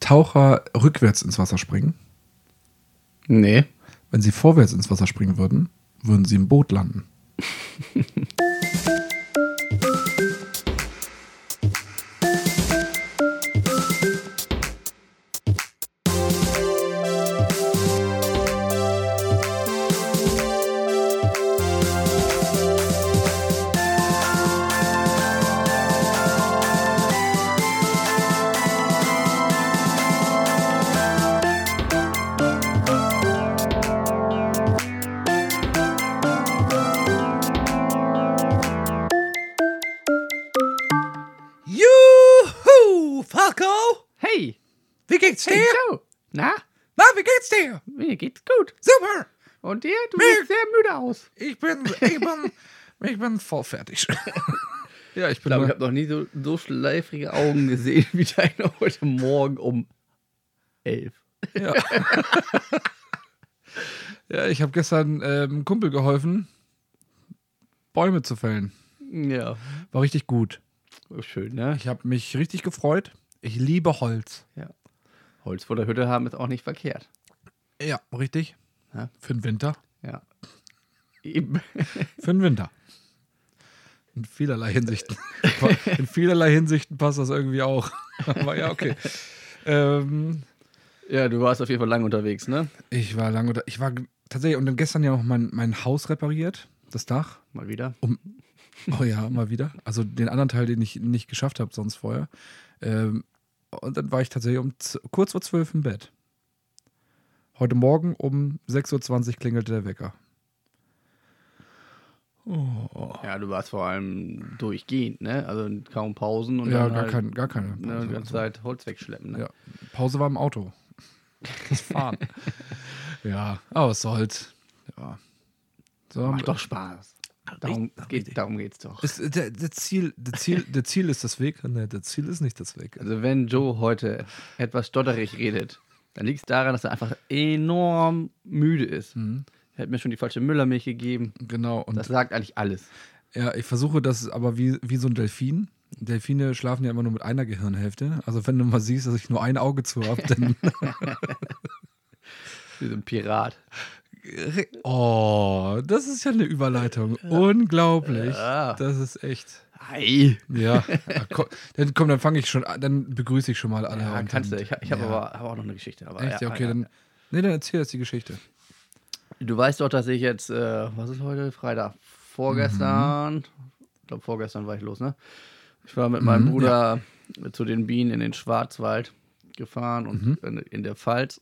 Taucher rückwärts ins Wasser springen? Nee. Wenn sie vorwärts ins Wasser springen würden, würden sie im Boot landen. ich bin voll fertig. Ja, ich Ich bin glaube, ich habe noch nie so, so schleifrige Augen gesehen wie deine heute Morgen um elf. Ja, ja ich habe gestern ähm, einem Kumpel geholfen, Bäume zu fällen. Ja, War richtig gut. schön, ne? Ich habe mich richtig gefreut. Ich liebe Holz. Ja. Holz vor der Hütte haben ist auch nicht verkehrt. Ja, richtig. Ja. Für den Winter. Ja. Eben. Für den Winter. In vielerlei Hinsichten. In vielerlei Hinsichten passt das irgendwie auch. Aber ja, okay. Ähm, Ja, du warst auf jeden Fall lang unterwegs, ne? ich war lange unter. Ich war tatsächlich und dann gestern ja noch mein, mein Haus repariert, das Dach. Mal wieder. Oh ja, mal wieder. Also den anderen Teil, den ich nicht geschafft habe sonst vorher. Ähm, und dann war ich tatsächlich um kurz vor zwölf im Bett. Heute Morgen um 6.20 Uhr klingelte der Wecker. Ja, du warst vor allem durchgehend, ne? Also kaum Pausen und ja, dann gar, halt, kein, gar keine. ne, die Pause. ganze Zeit Holz wegschleppen, ne? Ja. Pause war im Auto. Das Fahren. ja, aber es soll's. Ja. So, Macht doch Spaß. Darum, geht, darum geht's doch. ist, der, der, Ziel, der, Ziel, der Ziel ist das Weg. Ne, der Ziel ist nicht das Weg. Also wenn Joe heute etwas stotterig redet, dann liegt es daran, dass er einfach enorm müde ist. Er hat mir schon die falsche Müllermilch gegeben. Genau. Und Das sagt eigentlich alles. Ja, ich versuche das aber wie, wie so ein Delfin. Delfine schlafen ja immer nur mit einer Gehirnhälfte. Also wenn du mal siehst, dass ich nur ein Auge zu habe, dann. Wie so ein Pirat. oh, das ist ja eine Überleitung. Unglaublich. Ja. Das ist echt. Ei. Ja. Ja, komm, dann komm, dann fange ich schon an, dann begrüße ich schon mal alle. Ja, kannst du. Ich, ich habe aber hab auch noch eine Geschichte. Echt? Ja, okay, dann. Nee, dann erzähl jetzt die Geschichte. Du weißt doch, dass ich jetzt, äh, was ist heute? Freitag. Vorgestern, ich glaube vorgestern war ich los, ne? Ich war mit meinem Mhm, Bruder zu den Bienen in den Schwarzwald gefahren und Mhm. in, in der Pfalz.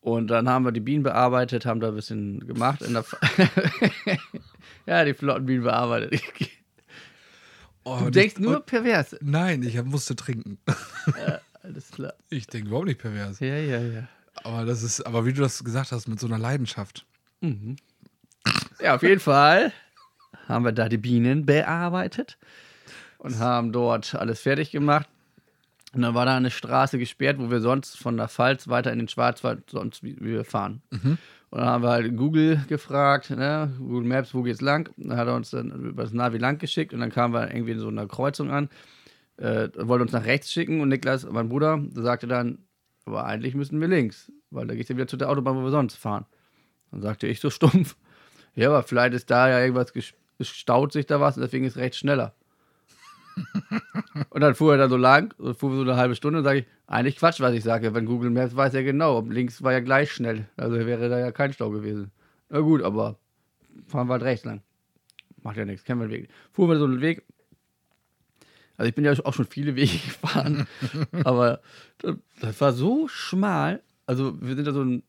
Und dann haben wir die Bienen bearbeitet, haben da ein bisschen gemacht. In der ja, die flotten Bienen bearbeitet. Oh, Du denkst ich- nur pervers. Nein, ich musste trinken. Alles klar. Ich denke überhaupt nicht pervers. Ja, ja, ja. Aber das ist, aber wie du das gesagt hast, mit so einer Leidenschaft. Ja, auf jeden Fall haben wir da die Bienen bearbeitet und haben dort alles fertig gemacht. Und dann war da eine Straße gesperrt, wo wir sonst von der Pfalz weiter in den Schwarzwald sonst wie, wir fahren. Und dann haben wir halt Google gefragt, ne? Google Maps, wo geht's lang? Dann hat er uns dann über das Navi lang geschickt und dann kamen wir irgendwie in so einer Kreuzung an, äh, wollte uns nach rechts schicken und Niklas, mein Bruder, sagte dann, aber eigentlich müssen wir links, weil da geht's ja wieder zu der Autobahn, wo wir sonst fahren. Dann sagte ich so stumpf, ja, aber vielleicht ist da ja irgendwas ges- gestaut sich da was und deswegen ist rechts schneller. und dann fuhr er da so lang, fuhr so eine halbe Stunde und sage ich, eigentlich Quatsch, was ich sage, wenn Google Maps weiß ja genau, links war ja gleich schnell, also wäre da ja kein Stau gewesen. Na gut, aber fahren wir halt rechts lang. Macht ja nichts, kennen wir den Weg. Fuhren wir so einen Weg. Also ich bin ja auch schon viele Wege gefahren, aber das, war so schmal. Also wir sind da so, ein,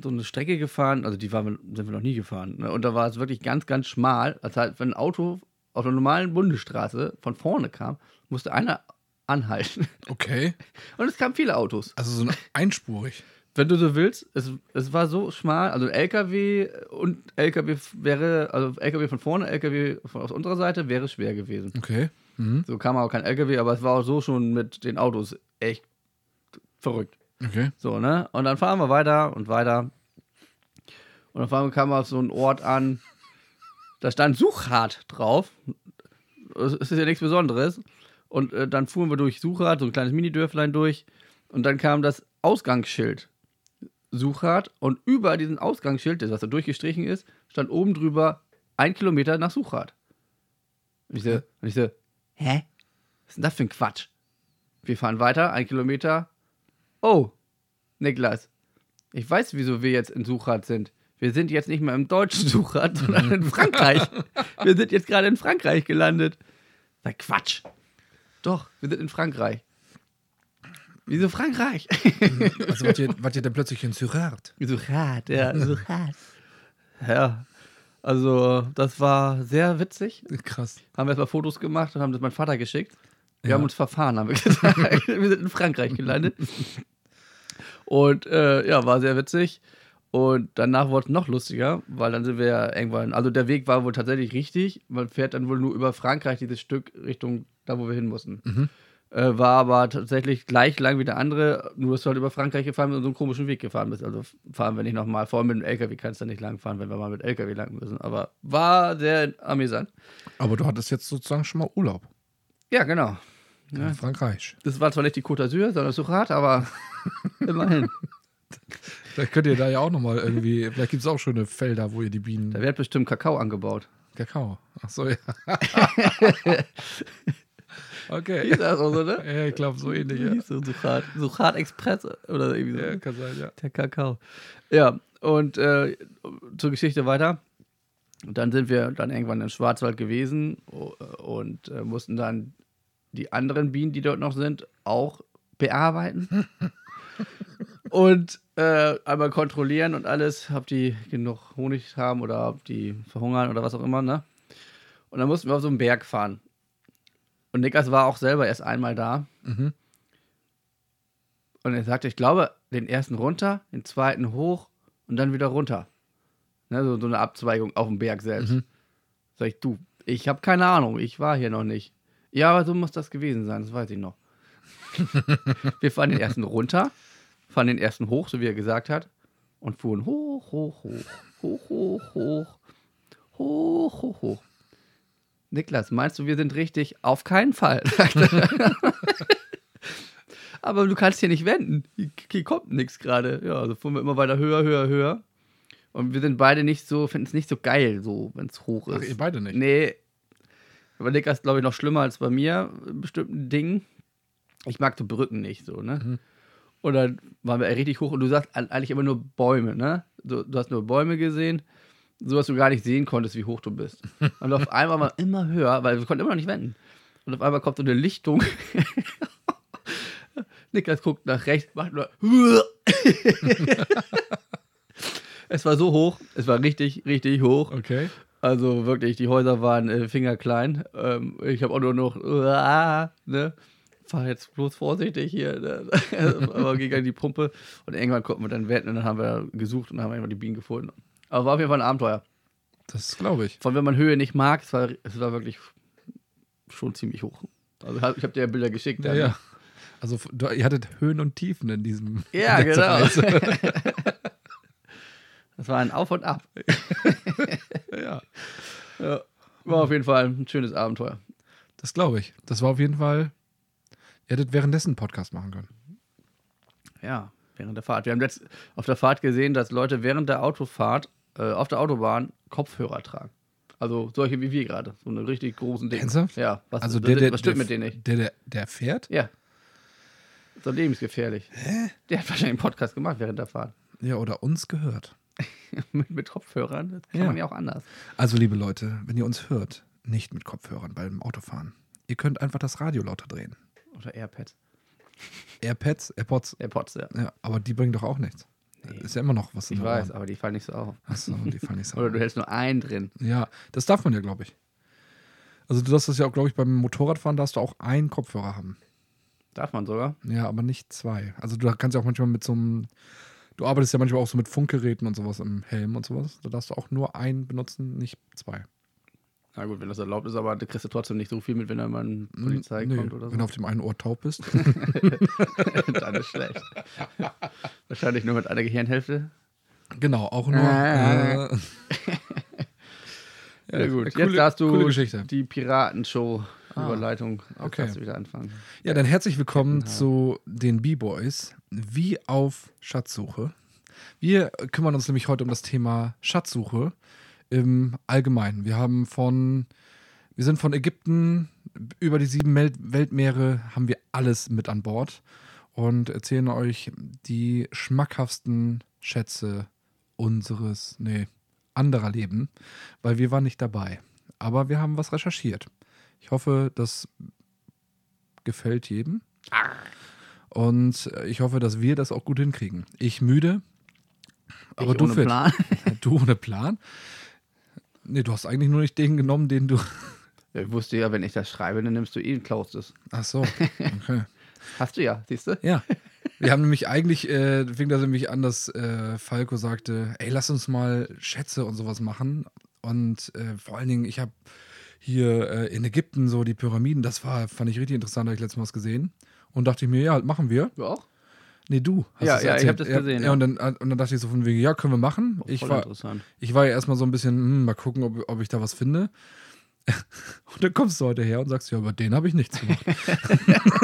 so eine Strecke gefahren, also die waren sind wir noch nie gefahren. Ne? Und da war es wirklich ganz, ganz schmal. Also halt, wenn ein Auto auf einer normalen Bundesstraße von vorne kam, musste einer anhalten. Okay. Und es kamen viele Autos. Also so ein einspurig. Wenn du so willst, es, es war so schmal, also LKW und LKW wäre, also LKW von vorne, LKW von, aus unserer Seite wäre schwer gewesen. Okay. Mhm. So kam auch kein LKW, aber es war auch so schon mit den Autos echt verrückt. Okay. So, ne? Und dann fahren wir weiter und weiter. Und dann fahren wir, kamen wir auf so einen Ort an, da stand Suchrad drauf. Es ist ja nichts Besonderes. Und äh, dann fuhren wir durch Suchrad, so ein kleines Minidörflein durch. Und dann kam das Ausgangsschild. Suchat. Und über diesen Ausgangsschild, das was da durchgestrichen ist, stand oben drüber ein Kilometer nach Suchat. Und ich so, und ich so, hä? Was ist denn das für ein Quatsch? Wir fahren weiter, ein Kilometer. Oh, Niklas, ich weiß, wieso wir jetzt in Suchat sind. Wir sind jetzt nicht mehr im deutschen Suchat, sondern in Frankreich. Wir sind jetzt gerade in Frankreich gelandet. Sag Quatsch. Doch, wir sind in Frankreich. Wieso Frankreich? Also wart ihr, wart ihr dann plötzlich in Surat? Suchat, ja, Suchat. Ja, also das war sehr witzig. Krass. Haben wir erstmal Fotos gemacht und haben das meinem Vater geschickt. Wir Ja. haben uns verfahren, haben wir gesagt. wir sind in Frankreich gelandet. Und äh, ja, war sehr witzig. Und danach wurde es noch lustiger, weil dann sind wir ja irgendwann, also der Weg war wohl tatsächlich richtig. Man fährt dann wohl nur über Frankreich dieses Stück Richtung da, wo wir hin mussten. Mhm. Äh, war aber tatsächlich gleich lang wie der andere, nur dass du halt über Frankreich gefahren bist und so einen komischen Weg gefahren bist. Also fahren wir nicht nochmal. Vor allem mit dem LKW kannst du nicht lang fahren, wenn wir mal mit LKW lang müssen. Aber war sehr amüsant. Aber du hattest jetzt sozusagen schon mal Urlaub Ja, genau. in Frankreich. Das war zwar nicht die Côte d'Azur, sondern Suchat, aber immerhin. Vielleicht könnt ihr da ja auch nochmal irgendwie, vielleicht gibt es auch schöne Felder, wo ihr die Bienen. Da wird bestimmt Kakao angebaut. Kakao. Ach so, ja. okay. Ist das auch so, ne? Ja, ich glaube, so ähnlich, ja. Hieß so Suchat. Suchat Express oder irgendwie so. Ja, kann sein, ja. Der Kakao. Ja, und äh, zur Geschichte weiter. Und dann sind wir dann irgendwann im Schwarzwald gewesen und äh, mussten dann die anderen Bienen, die dort noch sind, auch bearbeiten. und äh, einmal kontrollieren und alles, ob die genug Honig haben oder ob die verhungern oder was auch immer, ne? Und dann mussten wir auf so einen Berg fahren. Und Niklas war auch selber erst einmal da. Mhm. Und er sagte, ich glaube, den ersten runter, den zweiten hoch und dann wieder runter. Ne, so, so eine Abzweigung auf dem Berg selbst. Mhm. Sag ich, du, ich habe keine Ahnung, ich war hier noch nicht. Ja, aber so muss das gewesen sein, das weiß ich noch. Wir fahren den ersten runter, fahren den ersten hoch, so wie er gesagt hat, und fuhren hoch, hoch, hoch, hoch, hoch, hoch, hoch, hoch, hoch. Niklas, meinst du, wir sind richtig? Auf keinen Fall, er. Aber du kannst hier nicht wenden. Hier, kommt nichts gerade. Ja, also fuhren wir immer weiter höher, höher, höher. Und wir sind beide nicht so, finden es nicht so geil, so, wenn es hoch ist. Ach, ihr beide nicht? Nee. Bei Niklas, glaube ich, noch schlimmer als bei mir in bestimmten Dingen. Ich mag so Brücken nicht so, ne? Mhm. Und dann waren wir richtig hoch und du sagst eigentlich immer nur Bäume, ne? Du, du hast nur Bäume gesehen, so dass du gar nicht sehen konntest, wie hoch du bist. Und auf einmal war immer höher, weil wir konnten immer noch nicht wenden. Und auf einmal kommt so eine Lichtung. Niklas guckt nach rechts, macht nur. es war so hoch, es war richtig, richtig hoch. Okay. Also wirklich, die Häuser waren äh, fingerklein. Ähm, ich habe auch nur noch, uh, ne? Fahr jetzt bloß vorsichtig hier. Ne? Aber ging an die Pumpe und irgendwann konnten wir dann wetten und dann haben wir gesucht und haben einfach die Bienen gefunden. Aber war auf jeden Fall ein Abenteuer. Das glaube ich. Von wenn man Höhe nicht mag, es war, es war wirklich schon ziemlich hoch. Also ich habe dir ja Bilder geschickt. Ja, ja. Also du, ihr hattet Höhen und Tiefen in diesem. Ja, in genau. Das war ein Auf und Ab. ja. Ja. War auf jeden Fall ein schönes Abenteuer. Das glaube ich. Das war auf jeden Fall. Ihr hättet währenddessen einen Podcast machen können. Ja, während der Fahrt. Wir haben letzt auf der Fahrt gesehen, dass Leute während der Autofahrt äh, auf der Autobahn Kopfhörer tragen. Also solche wie wir gerade. So eine richtig großen Dinge. Ernsthaft? Ja. Was, Also der, der, was stimmt der, mit denen nicht? Der, der, der fährt? Ja. So lebensgefährlich. Hä? Der hat wahrscheinlich einen Podcast gemacht während der Fahrt. Ja, oder uns gehört. mit, mit Kopfhörern. Das kann Ja. man ja auch anders. Also, liebe Leute, wenn ihr uns hört, nicht mit Kopfhörern beim Autofahren. Ihr könnt einfach das Radio lauter drehen. Oder AirPads. AirPads, AirPods, AirPods, ja. ja, aber die bringen doch auch nichts. Ist ja immer noch was Ich weiß, aber die fallen nicht so auf. Achso, die fallen nicht so. Oder auf. du hältst nur einen drin. Ja, das darf man ja, glaube ich. Also, du darfst das ja auch, glaube ich, beim Motorradfahren darfst du auch einen Kopfhörer haben. Darf man sogar. Ja, aber nicht zwei. Also, du kannst ja auch manchmal mit so einem. Du arbeitest ja manchmal auch so mit Funkgeräten und sowas im Helm und sowas. Da darfst du auch nur einen benutzen, nicht zwei. Na gut, wenn das erlaubt ist, aber du kriegst du trotzdem nicht so viel mit, wenn da mal eine Polizei Nö, kommt oder so. Wenn du auf dem einen Ohr taub bist. Dann ist schlecht. Wahrscheinlich nur mit einer Gehirnhälfte. genau, auch nur. Ah. Äh, Ja, gut. coole, Jetzt darfst du die Piratenshow Überleitung. Jetzt okay. kannst du wieder anfangen. Ja, dann herzlich willkommen zu den B-Boys, wie auf Schatzsuche. Wir kümmern uns nämlich heute um das Thema Schatzsuche im Allgemeinen. Wir haben von, wir sind von Ägypten über die sieben Weltmeere, haben wir alles mit an Bord und erzählen euch die schmackhaftsten Schätze unseres, nee, anderer Leben, weil wir waren nicht dabei. Aber wir haben was recherchiert. Ich hoffe, das gefällt jedem. Und ich hoffe, dass wir das auch gut hinkriegen. Ich müde, aber ich du ohne fit. Plan. Du ohne Plan? Nee, du hast eigentlich nur nicht den genommen, den du. Ich wusste ja, wenn ich das schreibe, dann nimmst du ihn, klaust es. Ach so, okay. Hast du ja, siehst du? Ja. Wir haben nämlich eigentlich, äh, fing das nämlich an, dass äh, Falco sagte, ey, lass uns mal Schätze und sowas machen. Und äh, vor allen Dingen, ich habe hier äh, in Ägypten so die Pyramiden, das war, fand ich richtig interessant, habe ich letztes Mal was gesehen. Und dachte ich mir, ja, halt machen wir. Du auch? Nee, du. Ja, es ja, ich erzählt. hab das gesehen, Ja, ja. und, dann, und dann dachte ich so von wegen, ja, können wir machen. ich, Voll war, interessant. ich war ja erstmal so ein bisschen, hm, mal gucken, ob, ob ich da was finde. Und dann kommst du heute her und sagst, ja, über den habe ich nichts gemacht.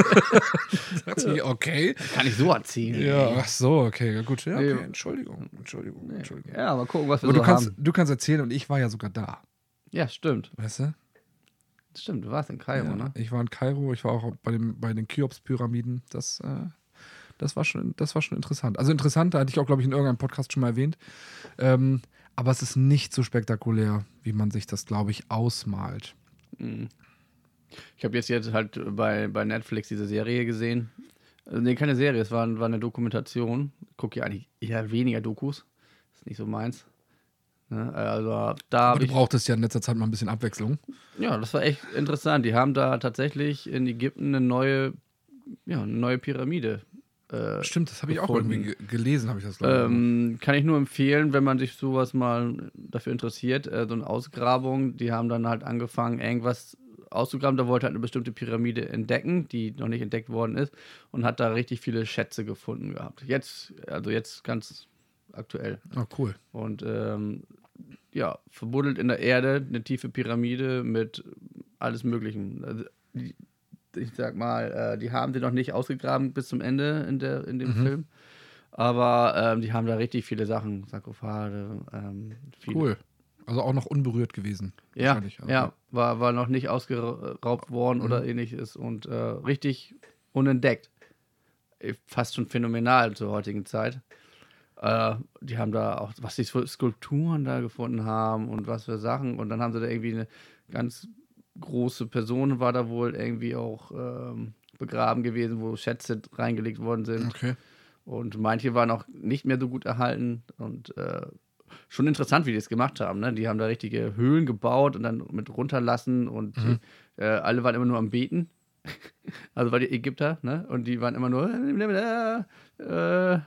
Sagt sie, okay. Kann ich so erzählen. Ja, ach so, okay, ja, gut. Ja, Nee. okay, Entschuldigung, Entschuldigung, Entschuldigung. Ja, mal gucken, was wir Aber so du kannst, haben. du kannst erzählen und ich war ja sogar da, Ja, stimmt. weißt du? Stimmt, du warst in Kairo, ja, ne? Ich war in Kairo, ich war auch bei, dem, bei den Cheops-Pyramiden. Das, äh, das, war schon, das war schon interessant. Also interessant, da hatte ich auch, glaube ich, in irgendeinem Podcast schon mal erwähnt. Ähm, aber es ist nicht so spektakulär, wie man sich das, glaube ich, ausmalt. Mhm. Ich habe jetzt, jetzt halt bei, bei Netflix diese Serie gesehen. Also, nee, keine Serie, es war, war eine Dokumentation. Ich gucke ja eigentlich eher weniger Dokus. Ist nicht so meins. Ne? Also da Aber du brauchtest ja in letzter Zeit mal ein bisschen Abwechslung. Ja, das war echt interessant. Die haben da tatsächlich in Ägypten eine neue, ja, eine neue Pyramide. Äh, Stimmt, das habe ich auch irgendwie ge- gelesen, habe ich das. Ähm, kann ich nur empfehlen, wenn man sich sowas mal dafür interessiert, äh, so eine Ausgrabung, die haben dann halt angefangen, irgendwas auszugraben, da wollte halt eine bestimmte Pyramide entdecken, die noch nicht entdeckt worden ist und hat da richtig viele Schätze gefunden gehabt. Jetzt, also jetzt ganz aktuell. Oh, cool. Und ähm, ja, verbuddelt in der Erde eine tiefe Pyramide mit alles Möglichen. Also, die, ich sag mal, äh, die haben sie noch nicht ausgegraben bis zum Ende in, der, in dem Film. Aber ähm, die haben da richtig viele Sachen, Sarkophage, ähm, viele. Cool. Also auch noch unberührt gewesen. Ja. Also, ja war, war noch nicht ausgeraubt worden Mhm. oder ähnliches und äh, richtig unentdeckt. Äh, Fast schon phänomenal zur heutigen Zeit. Äh, die haben da auch, was die für Skulpturen da gefunden haben und was für Sachen. Und dann haben sie da irgendwie eine ganz große Person, war da wohl irgendwie auch ähm, begraben gewesen, wo Schätze reingelegt worden sind. Okay. Und manche waren auch nicht mehr so gut erhalten und äh, schon interessant, wie die es gemacht haben. Ne? Die haben da richtige Höhlen gebaut und dann mit runterlassen und Mhm. äh, alle waren immer nur am Beten. also war die Ägypter, ne? Und die waren immer nur, äh,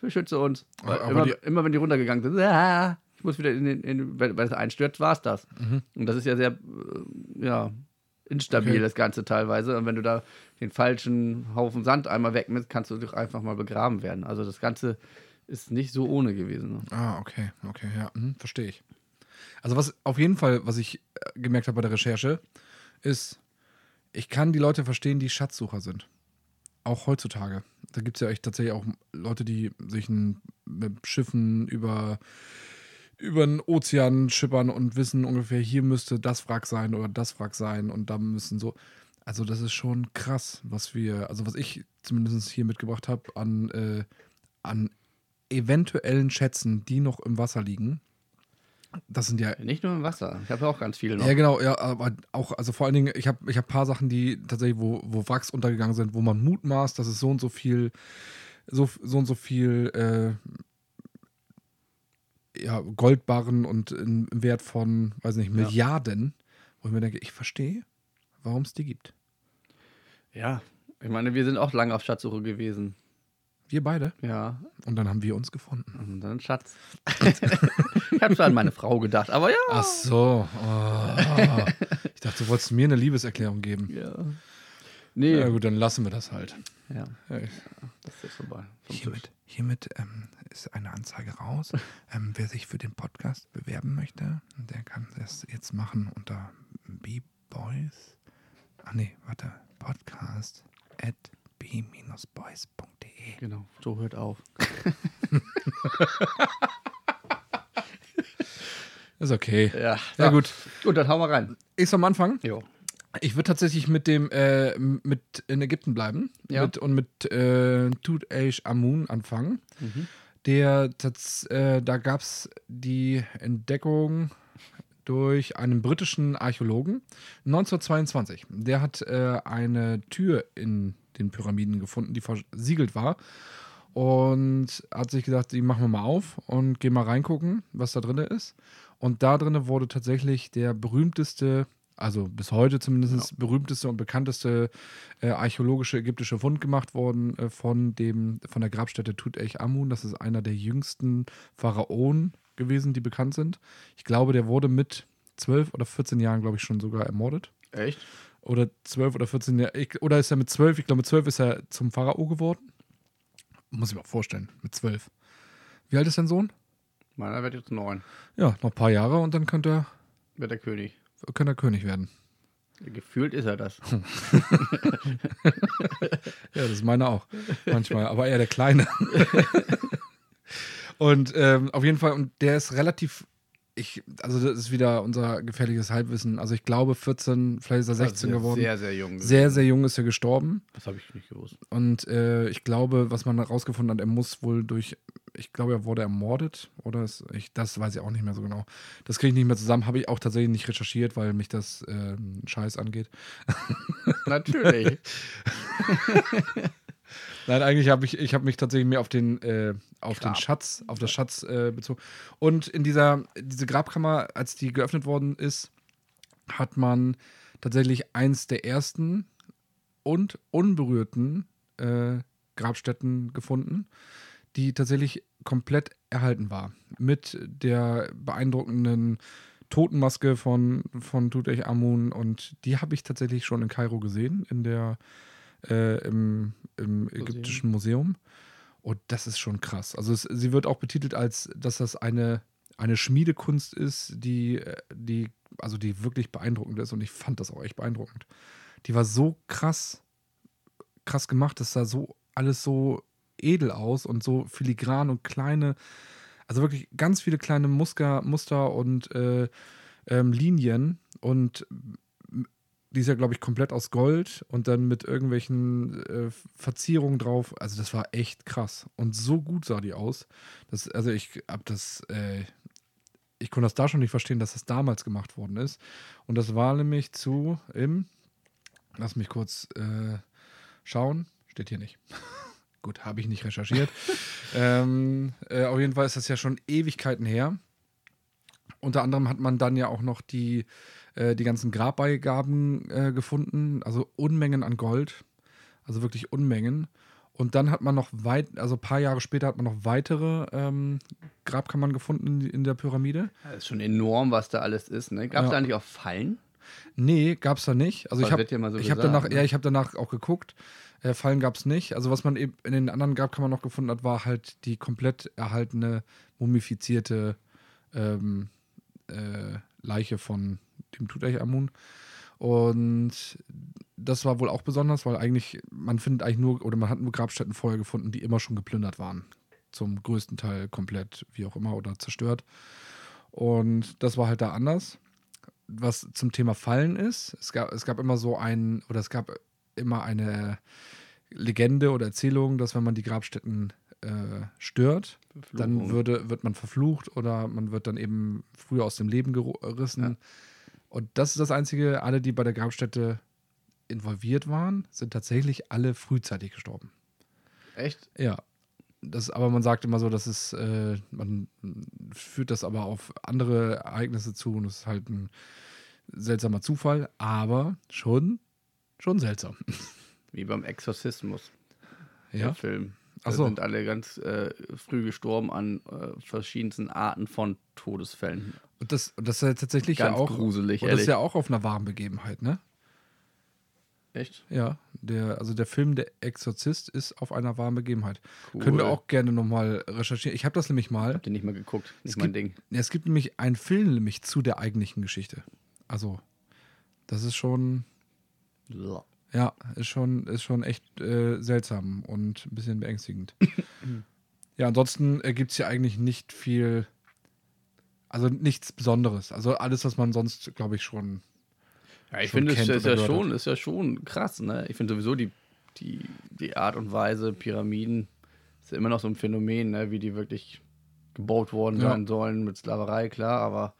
beschütze uns. Weil Aber immer, die- immer wenn die runtergegangen sind, muss wieder in den, in, weil weil es einstürzt, war es das. Mhm. Und das ist ja sehr, äh, ja, instabil, Okay. das Ganze teilweise. Und wenn du da den falschen Haufen Sand einmal wegmisst, kannst du doch einfach mal begraben werden. Also das Ganze ist nicht so ohne gewesen. Ne? Ah, okay, okay, ja, hm, verstehe ich. Also was auf jeden Fall, was ich äh, gemerkt habe bei der Recherche, ist, ich kann die Leute verstehen, die Schatzsucher sind. Auch heutzutage. Da gibt es ja echt tatsächlich auch Leute, die sich ein, mit Schiffen über, über den Ozean schippern und wissen ungefähr, hier müsste das Wrack sein oder das Wrack sein und da müssen so. Also das ist schon krass, was wir, also was ich zumindest hier mitgebracht habe an, äh, an eventuellen Schätzen, die noch im Wasser liegen. Das sind ja Nicht nur im Wasser. Ich habe auch ganz viele noch. ja, genau, ja, aber auch, also vor allen Dingen, ich habe ich hab ein paar Sachen, die tatsächlich, wo, wo Wracks untergegangen sind, wo man mutmaßt, dass es so und so viel, so, so und so viel äh, ja, Goldbarren und im Wert von, weiß nicht, Milliarden, wo ich mir denke, ich verstehe, warum es die gibt. Ja. Ich meine, wir sind auch lange auf Schatzsuche gewesen. Wir beide. Ja. Und dann haben wir uns gefunden. Und dann Schatz. ich habe zwar an meine Frau gedacht, aber ja. Ach so. Oh. Ich dachte, du wolltest mir eine Liebeserklärung geben. Ja. Nee. Ja gut, dann lassen wir das halt. Ja, Ja, das ist jetzt vorbei. Hiermit, hiermit ähm, ist eine Anzeige raus. ähm, wer sich für den Podcast bewerben möchte, der kann das jetzt machen unter B-Boys Ach nee, warte. Podcast at b-boys.de. Genau, so hört auf. Ist okay. Ja, Ja, gut. Gut, dann hauen wir rein. Ich soll am Anfang? Jo. Ich würde tatsächlich mit dem, äh, mit in Ägypten bleiben. Ja. Mit, und mit äh, Tut Amun anfangen. Mhm. Der, tats, äh, da gab es die Entdeckung durch einen britischen Archäologen 1922. Der hat äh, eine Tür in den Pyramiden gefunden, die versiegelt war. Und hat sich gedacht, die machen wir mal auf und gehen mal reingucken, was da drin ist. Und da drin wurde tatsächlich der berühmteste, also bis heute zumindest berühmteste und bekannteste äh, archäologische ägyptische Fund gemacht worden äh, von, dem, von der Grabstätte Tutanchamun. Das ist einer der jüngsten Pharaonen gewesen, die bekannt sind. Ich glaube, der wurde mit 12 oder 14 Jahren, glaube ich, schon sogar ermordet. Echt? Oder 12 oder 14 Jahre. Oder ist er mit 12? Ich glaube, mit 12 ist er zum Pharao geworden. Muss ich mir auch vorstellen, mit 12. Wie alt ist dein Sohn? Meiner wird jetzt neun. Ja, noch ein paar Jahre und dann könnte er, Wird der König. Könnte er König werden. Gefühlt ist er das. Ja, das ist meine auch. Manchmal, aber eher der Kleine. und ähm, auf jeden Fall, und der ist relativ, ich, also das ist wieder unser gefährliches Halbwissen. Also ich glaube 14, vielleicht ist er 16 Also geworden. Sehr, sehr jung. sehr, sehr jung ist er gestorben. Das habe ich nicht gewusst. Und äh, ich glaube, was man herausgefunden hat, er muss wohl durch, ich glaube, er wurde ermordet. Oder ist, ich, das weiß ich auch nicht mehr so genau. Das kriege ich nicht mehr zusammen. Habe ich auch tatsächlich nicht recherchiert, weil mich das ähm, Scheiß angeht. Natürlich. Nein, eigentlich habe ich, ich habe mich tatsächlich mehr auf den, äh, auf den. Schatz, auf das Schatz äh, bezogen. Und in dieser, diese Grabkammer, als die geöffnet worden ist, hat man tatsächlich eins der ersten und unberührten äh, Grabstätten gefunden, die tatsächlich komplett erhalten war. Mit der beeindruckenden Totenmaske von, von Tutanchamun und die habe ich tatsächlich schon in Kairo gesehen, in der äh, im, im ägyptischen Museum. Und das ist schon krass. Also es, sie wird auch betitelt als, dass das eine, eine Schmiedekunst ist, die, äh, die, also die wirklich beeindruckend ist. Und ich fand das auch echt beeindruckend. Die war so krass, krass gemacht. Das sah so alles so edel aus und so filigran und kleine, also wirklich ganz viele kleine Muster, Muster und äh, ähm, Linien. Und die ist ja, glaube ich, komplett aus Gold und dann mit irgendwelchen äh, Verzierungen drauf. Also das war echt krass. Und so gut sah die aus. Das, also ich habe das, äh, ich konnte das da schon nicht verstehen, dass das damals gemacht worden ist. Und das war nämlich zu im, lass mich kurz äh, schauen, steht hier nicht. Gut, habe ich nicht recherchiert. ähm, äh, auf jeden Fall ist das ja schon Ewigkeiten her. Unter anderem hat man dann ja auch noch die, äh, die ganzen Grabbeigaben äh, gefunden, also Unmengen an Gold, also wirklich Unmengen. Und dann hat man noch weit, also ein paar Jahre später hat man noch weitere ähm, Grabkammern gefunden in, in der Pyramide. Das ist schon enorm, was da alles ist. Ne? Gab es Ja. da eigentlich auch Fallen? Nee, gab es da nicht. Also ich habe so ich hab danach, ne? ja, ich habe danach auch geguckt. Äh, Fallen gab es nicht. Also was man eben in den anderen Grabkammern noch gefunden hat, war halt die komplett erhaltene, mumifizierte ähm, äh, Leiche von dem Tutanchamun. Und das war wohl auch besonders, weil eigentlich, man findet eigentlich nur, oder man hat nur Grabstätten vorher gefunden, die immer schon geplündert waren. Zum größten Teil komplett, wie auch immer, oder zerstört. Und das war halt da anders. Was zum Thema Fallen ist, es gab, es gab immer so ein, oder es gab immer eine Legende oder Erzählung, dass wenn man die Grabstätten äh, stört, dann Verfluchung. würde, wird man verflucht oder man wird dann eben früher aus dem Leben gerissen. Ja. Und das ist das Einzige, alle, die bei der Grabstätte involviert waren, sind tatsächlich alle frühzeitig gestorben. Echt? Ja. Das, aber man sagt immer so, dass es, äh, man führt das aber auf andere Ereignisse zu und es ist halt ein seltsamer Zufall, aber schon, schon seltsam. Wie beim Exorzismus. Ja. Der Film. Da so. sind alle ganz äh, früh gestorben an äh, verschiedensten Arten von Todesfällen. Und das, das ist ja tatsächlich Ganz ja auch. gruselig, und das ist ja auch auf einer wahren Begebenheit, ne? Echt? Ja. Der, also der Film Der Exorzist ist auf einer wahren Begebenheit. Cool. Können wir auch gerne nochmal recherchieren. Ich habe das nämlich mal. Hab den nicht mal geguckt. Nicht Es mein gibt- Ding. Ja, es gibt nämlich einen Film nämlich zu der eigentlichen Geschichte. Also, das ist schon So. Ja, ist schon, ist schon echt äh, seltsam und ein bisschen beängstigend. ja, ansonsten gibt es hier eigentlich nicht viel, also nichts Besonderes. Also alles, was man sonst, glaube ich, schon. Ja, ich finde, es ist ja, schon, hat. ist ja schon krass, ne? Ich finde sowieso die, die, die Art und Weise, Pyramiden, ist ja immer noch so ein Phänomen, ne? Wie die wirklich gebaut worden Ja. sein sollen mit Sklaverei, klar, aber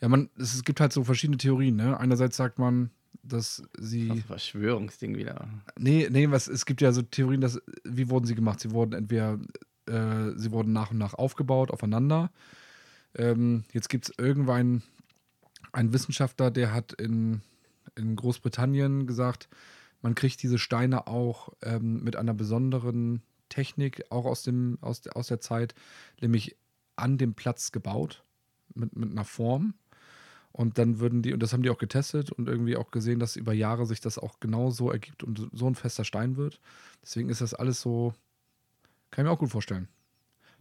Ja, man, es, es gibt halt so verschiedene Theorien. Ne? Einerseits sagt man, dass sie. das Verschwörungsding wieder. Nee, nee, was, es gibt ja so Theorien, dass, wie wurden sie gemacht? Sie wurden entweder, äh, sie wurden nach und nach aufgebaut, aufeinander. Ähm, jetzt gibt es irgendwann einen Wissenschaftler, der hat in, in Großbritannien gesagt, man kriegt diese Steine auch ähm, mit einer besonderen Technik, auch aus, dem, aus, der- aus der Zeit, nämlich an dem Platz gebaut, mit, mit einer Form. Und dann würden die, und das haben die auch getestet und irgendwie auch gesehen, dass über Jahre sich das auch genau so ergibt und so ein fester Stein wird. Deswegen ist das alles so, kann ich mir auch gut vorstellen.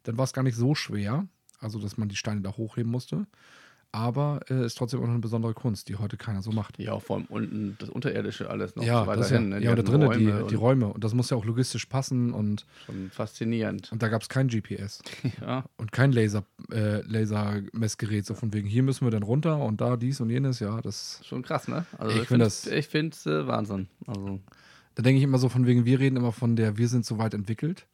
Dann war es gar nicht so schwer, also dass man die Steine da hochheben musste. Aber äh, ist trotzdem auch noch eine besondere Kunst, die heute keiner so macht. Ja, vor allem unten das Unterirdische alles noch ja, so das ja, ne? Ja, da hatten drinnen die, Räume die und Räume. Und das muss ja auch logistisch passen und, Schon faszinierend. und da gab es kein GPS Ja, und kein Laser, äh, Lasermessgerät, so von wegen, hier müssen wir dann runter und da dies und jenes, ja, das schon krass, ne? Also Ich find find's- das- Ich finde es äh, Wahnsinn. Also, Da denke ich immer so von wegen, wir reden immer von der, wir sind so weit entwickelt.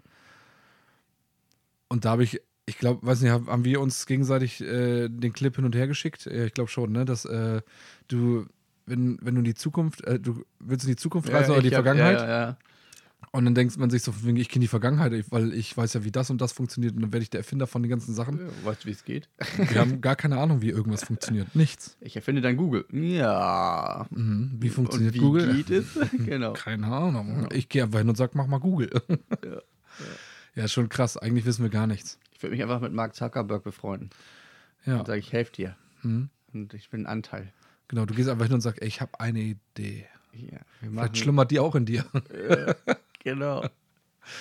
Und da habe ich, ich glaube, weiß nicht, haben wir uns gegenseitig äh, den Clip hin und her geschickt? Ja, ich glaube schon, ne? Dass äh, du, wenn, wenn du in die Zukunft, äh, du willst in die Zukunft reisen oder ich die hab- Vergangenheit? Ja, ja, Und dann denkt man sich so ich kenne die Vergangenheit, weil ich weiß ja, wie das und das funktioniert und dann werde ich der Erfinder von den ganzen Sachen. ja. Weißt du, wie es geht? Wir haben gar keine Ahnung, wie irgendwas funktioniert. Nichts. Ich erfinde dann Google. Ja. Mhm. Wie funktioniert und wie Google? geht es? genau. Keine Ahnung. Ich gehe einfach hin und sage, mach mal Google. Ja. Ja, ist schon krass. Eigentlich wissen wir gar nichts. Ich würde mich einfach mit Mark Zuckerberg befreunden. Ja. Und sage, ich helfe dir. Mhm. Und ich bin ein Anteil. Genau, du gehst einfach hin und sagst, ey, ich habe eine Idee. Ja, Vielleicht schlummert die auch in dir. Genau.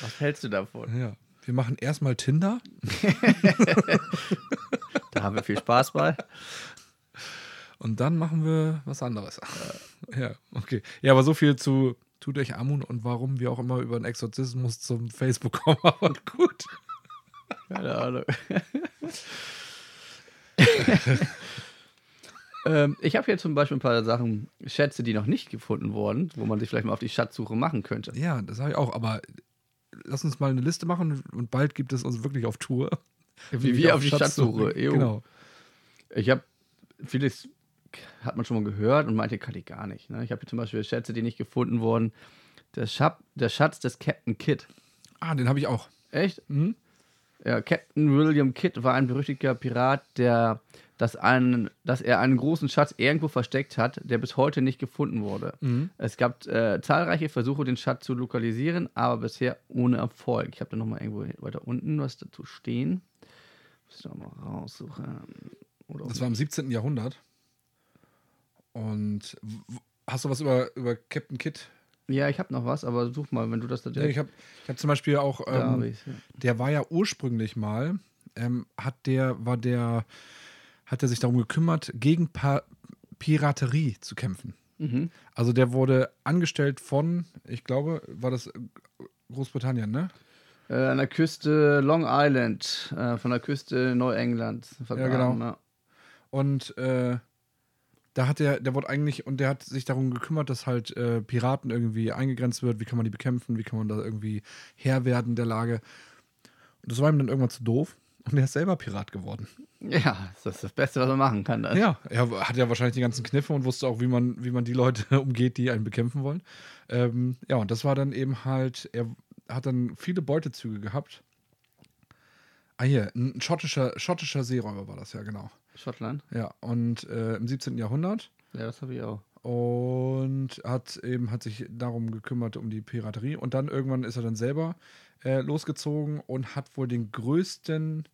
Was hältst du davon? Ja. Wir machen erstmal Tinder. Da haben wir viel Spaß bei. Und dann machen wir was anderes. Ja, okay. Ja, aber so viel zu Tut euch Amun und warum wir auch immer über den Exorzismus zum Facebook kommen. Aber gut. Keine Ahnung. ähm, ich habe hier zum Beispiel ein paar Sachen, Schätze, die noch nicht gefunden wurden, wo man sich vielleicht mal auf die Schatzsuche machen könnte. Ja, das habe ich auch. Aber lass uns mal eine Liste machen und bald gibt es uns wirklich auf Tour. Wie wir auf die Schatzsuche. Jo. Genau. Ich habe vieles hat man schon mal gehört und manche kannte ich gar nicht. Ne? Ich habe hier zum Beispiel Schätze, die nicht gefunden wurden. Der, Schab, der Schatz des Captain Kidd. Ah, den habe ich auch. Echt? Mhm. Ja, Captain William Kidd war ein berüchtigter Pirat, der dass, einen, dass er einen großen Schatz irgendwo versteckt hat, der bis heute nicht gefunden wurde. Mhm. Es gab äh, zahlreiche Versuche, den Schatz zu lokalisieren, aber bisher ohne Erfolg. Ich habe da nochmal irgendwo weiter unten was dazu stehen. Muss ich doch mal raussuchen. Oder Das war im 17. Jahrhundert. Und hast du was über, über Captain Kidd? ja, ich habe noch was, aber such mal, wenn du das da Ja, ich habe ich hab zum Beispiel auch, ähm, ja. der war ja ursprünglich mal, ähm, hat der, war der, hat er sich darum gekümmert, gegen pa Piraterie zu kämpfen. Mhm. Also der wurde angestellt von, ich glaube, war das Großbritannien, ne? Äh, an der Küste Long Island, äh, von der Küste Neuenglands. vergraben, genau. Ja. Und äh, da hat der, der wurde eigentlich, und der hat sich darum gekümmert, dass halt äh, Piraten irgendwie eingegrenzt wird, wie kann man die bekämpfen, wie kann man da irgendwie Herr werden der Lage. Und das war ihm dann irgendwann zu doof. Und er ist selber Pirat geworden. ja, das ist das Beste, was man machen kann. Dann. Ja, er hat ja wahrscheinlich die ganzen Kniffe und wusste auch, wie man, wie man die Leute umgeht, die einen bekämpfen wollen. Ähm, ja, und das war dann eben halt, er hat dann viele Beutezüge gehabt. Ah, hier, ein schottischer, schottischer Seeräuber war das ja, genau. Schottland? Ja, und äh, im 17. Jahrhundert. Ja, das habe ich auch. Und hat eben hat sich darum gekümmert, um die Piraterie. Und dann irgendwann ist er dann selber äh, losgezogen und hat wohl den größten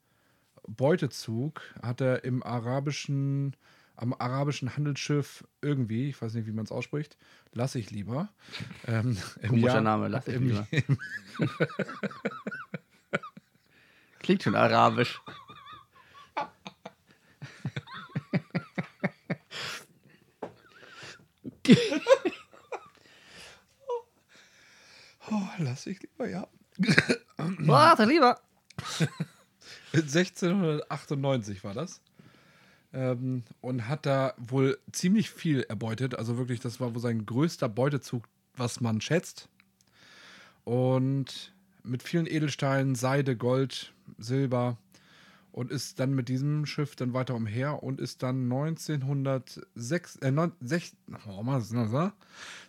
Beutezug, hat er im arabischen, am arabischen Handelsschiff irgendwie, ich weiß nicht, wie man es ausspricht, lasse ich lieber. Ähm, Komischer Jahr- Name, lass ich lieber. Klingt schon arabisch. Lass ich lieber, ja. Warte, lieber. 1698 war das. Ähm, und hat da wohl ziemlich viel erbeutet. Also wirklich, das war wohl sein größter Beutezug, was man schätzt. Und mit vielen Edelsteinen, Seide, Gold, Silber. Und ist dann mit diesem Schiff dann weiter umher und ist dann 1906, äh, neun, sech, oh, was ist das, ne?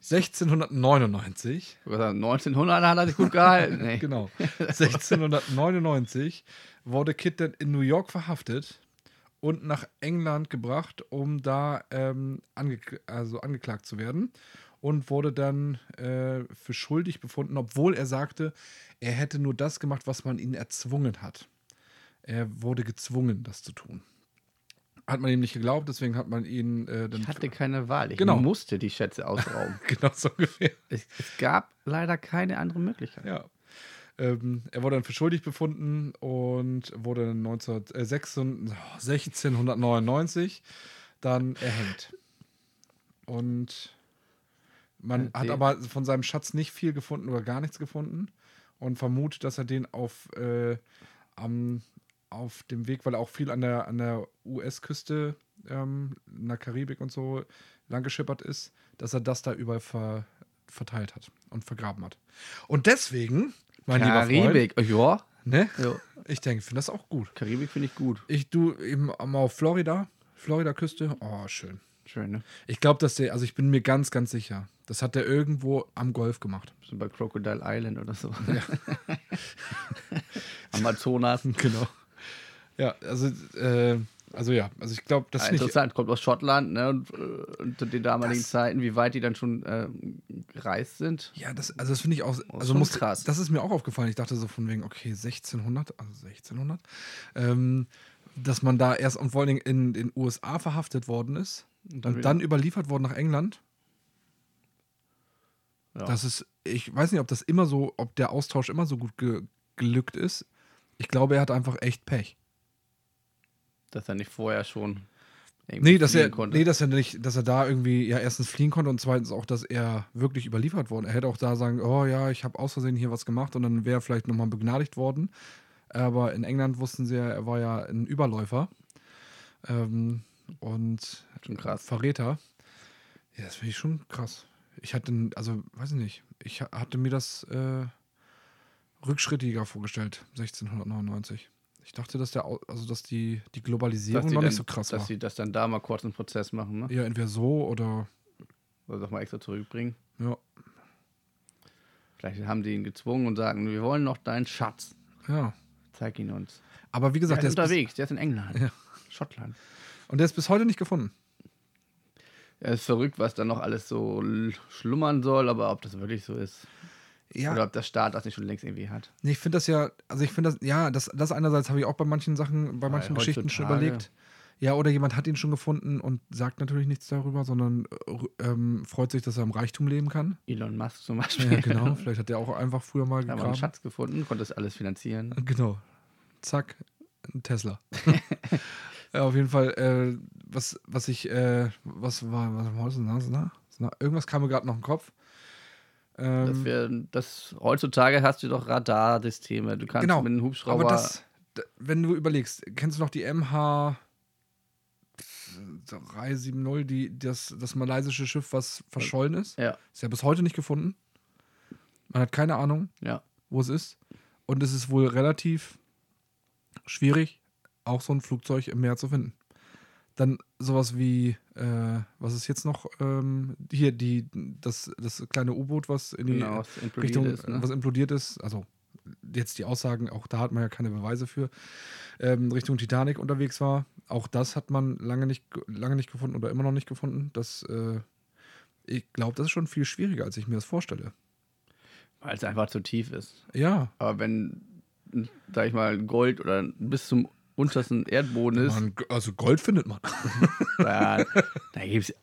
1699 1900 hat er sich gut gehalten. ey. Genau. 1699 wurde Kit dann in New York verhaftet und nach England gebracht, um da ähm, ange also angeklagt zu werden. Und wurde dann äh, für schuldig befunden, obwohl er sagte, er hätte nur das gemacht, was man ihn erzwungen hat. Er wurde gezwungen, das zu tun. Hat man ihm nicht geglaubt, deswegen hat man ihn äh, dann. Ich hatte keine Wahl. Ich Genau. musste die Schätze ausrauben. genau so ungefähr. es, es gab leider keine andere Möglichkeit. Ja. Ähm, er wurde dann für schuldig befunden und wurde 19, äh, 16 oh, 1699 dann erhängt. Und man Ja, hat aber von seinem Schatz nicht viel gefunden oder gar nichts gefunden und vermutet, dass er den auf, äh, am, auf dem Weg, weil er auch viel an der, an der US-Küste, ähm, in der Karibik und so lang geschippert ist, dass er das da überall ver, verteilt hat und vergraben hat. Und deswegen, mein lieber Freund, Karibik, ja. ne? ja. ich denke, finde das auch gut. Karibik finde ich gut. Ich, du eben mal auf Florida, Florida-Küste, oh, schön. Schön, ne? Ich glaube, dass der, also ich bin mir ganz, ganz sicher, das hat der irgendwo am Golf gemacht. So bei Crocodile Island oder so. Amazonas. Genau. Ja, also, äh, also ja, also ich glaube, das Ja, interessant, kommt aus Schottland, ne? Und, äh, und zu den damaligen Das- Zeiten, wie weit die dann schon äh, gereist sind. Ja, das, also das finde ich auch, also schon muss, krass. das ist mir auch aufgefallen. Ich dachte so von wegen, okay, 1600, also 1600, ähm, dass man da erst und vor allen Dingen in den USA verhaftet worden ist und dann, wieder- überliefert worden nach England. Ja. Das ist, ich weiß nicht, ob das immer so, ob der Austausch immer so gut ge gelückt ist. Ich glaube, er hat einfach echt Pech. Dass er nicht vorher schon irgendwie Nee, dass er, konnte. nee, dass er nicht, dass er da irgendwie ja erstens fliehen konnte und zweitens auch, dass er wirklich überliefert wurde. Er hätte auch da sagen, oh ja, ich habe aus Versehen hier was gemacht und dann wäre er vielleicht nochmal begnadigt worden. Aber in England wussten sie ja, er war ja ein Überläufer ähm, und Schon krass. Verräter. Ja, das finde ich schon krass. Ich hatte, also weiß ich nicht, ich ha- hatte mir das äh, rückschrittiger vorgestellt, 1699. Ich dachte, dass der, also dass die, die Globalisierung die noch dann, nicht so krass dass war. sie das dann da mal kurz einen Prozess machen, ne? Ja, entweder so oder Oder doch mal extra zurückbringen. ja, Vielleicht haben die ihn gezwungen und sagen, wir wollen noch deinen Schatz. ja. Zeig ihn uns. Aber wie gesagt, der der ist ist bis, unterwegs, der ist in England. Ja. Schottland. und der ist bis heute nicht gefunden. Ja, ist verrückt, was da noch alles so schlummern soll, aber ob das wirklich so ist. Ja, Oder ob der Staat das nicht schon längst irgendwie hat. nee, ich finde das ja, also ich finde das, ja, das, das einerseits habe ich auch bei manchen Sachen, bei manchen Geschichten schon überlegt. Ja, oder jemand hat ihn schon gefunden und sagt natürlich nichts darüber, sondern äh, ähm, freut sich, dass er im Reichtum leben kann. Elon Musk zum Beispiel. Ja, genau. Vielleicht hat er auch einfach früher mal haben wir einen gegraben. Schatz gefunden, konnte das alles finanzieren. Genau. Zack, ein Tesla. ja, auf jeden Fall, äh, was, was ich, äh, was war, was war das? Das, ne? Das, Irgendwas kam mir gerade noch im Kopf. Das Ähm, wär, das, heutzutage hast du doch Radarsysteme. Du kannst Genau, mit einem Hubschrauber. aber das, wenn du überlegst, kennst du noch die MH 370, die, das, das malaysische Schiff, was verschollen ist? ja, Ist ja bis heute nicht gefunden. Man hat keine Ahnung, ja. wo es ist. Und es ist wohl relativ schwierig, auch so ein Flugzeug im Meer zu finden. Dann sowas wie, äh, was ist jetzt noch? Ähm, hier, die, das, das kleine U-Boot, was in die Genau, was implodiert Richtung, ist, ne? was implodiert ist. Also jetzt die Aussagen, auch da hat man ja keine Beweise für, ähm, Richtung Titanic unterwegs war. Auch das hat man lange nicht, ge- lange nicht gefunden oder immer noch nicht gefunden. Das, äh, ich glaube, das ist schon viel schwieriger, als ich mir das vorstelle. Weil es einfach zu tief ist. Ja, Aber wenn, sag ich mal, Gold oder bis zum untersten Erdboden ist, man, also Gold findet man. da, da gibt es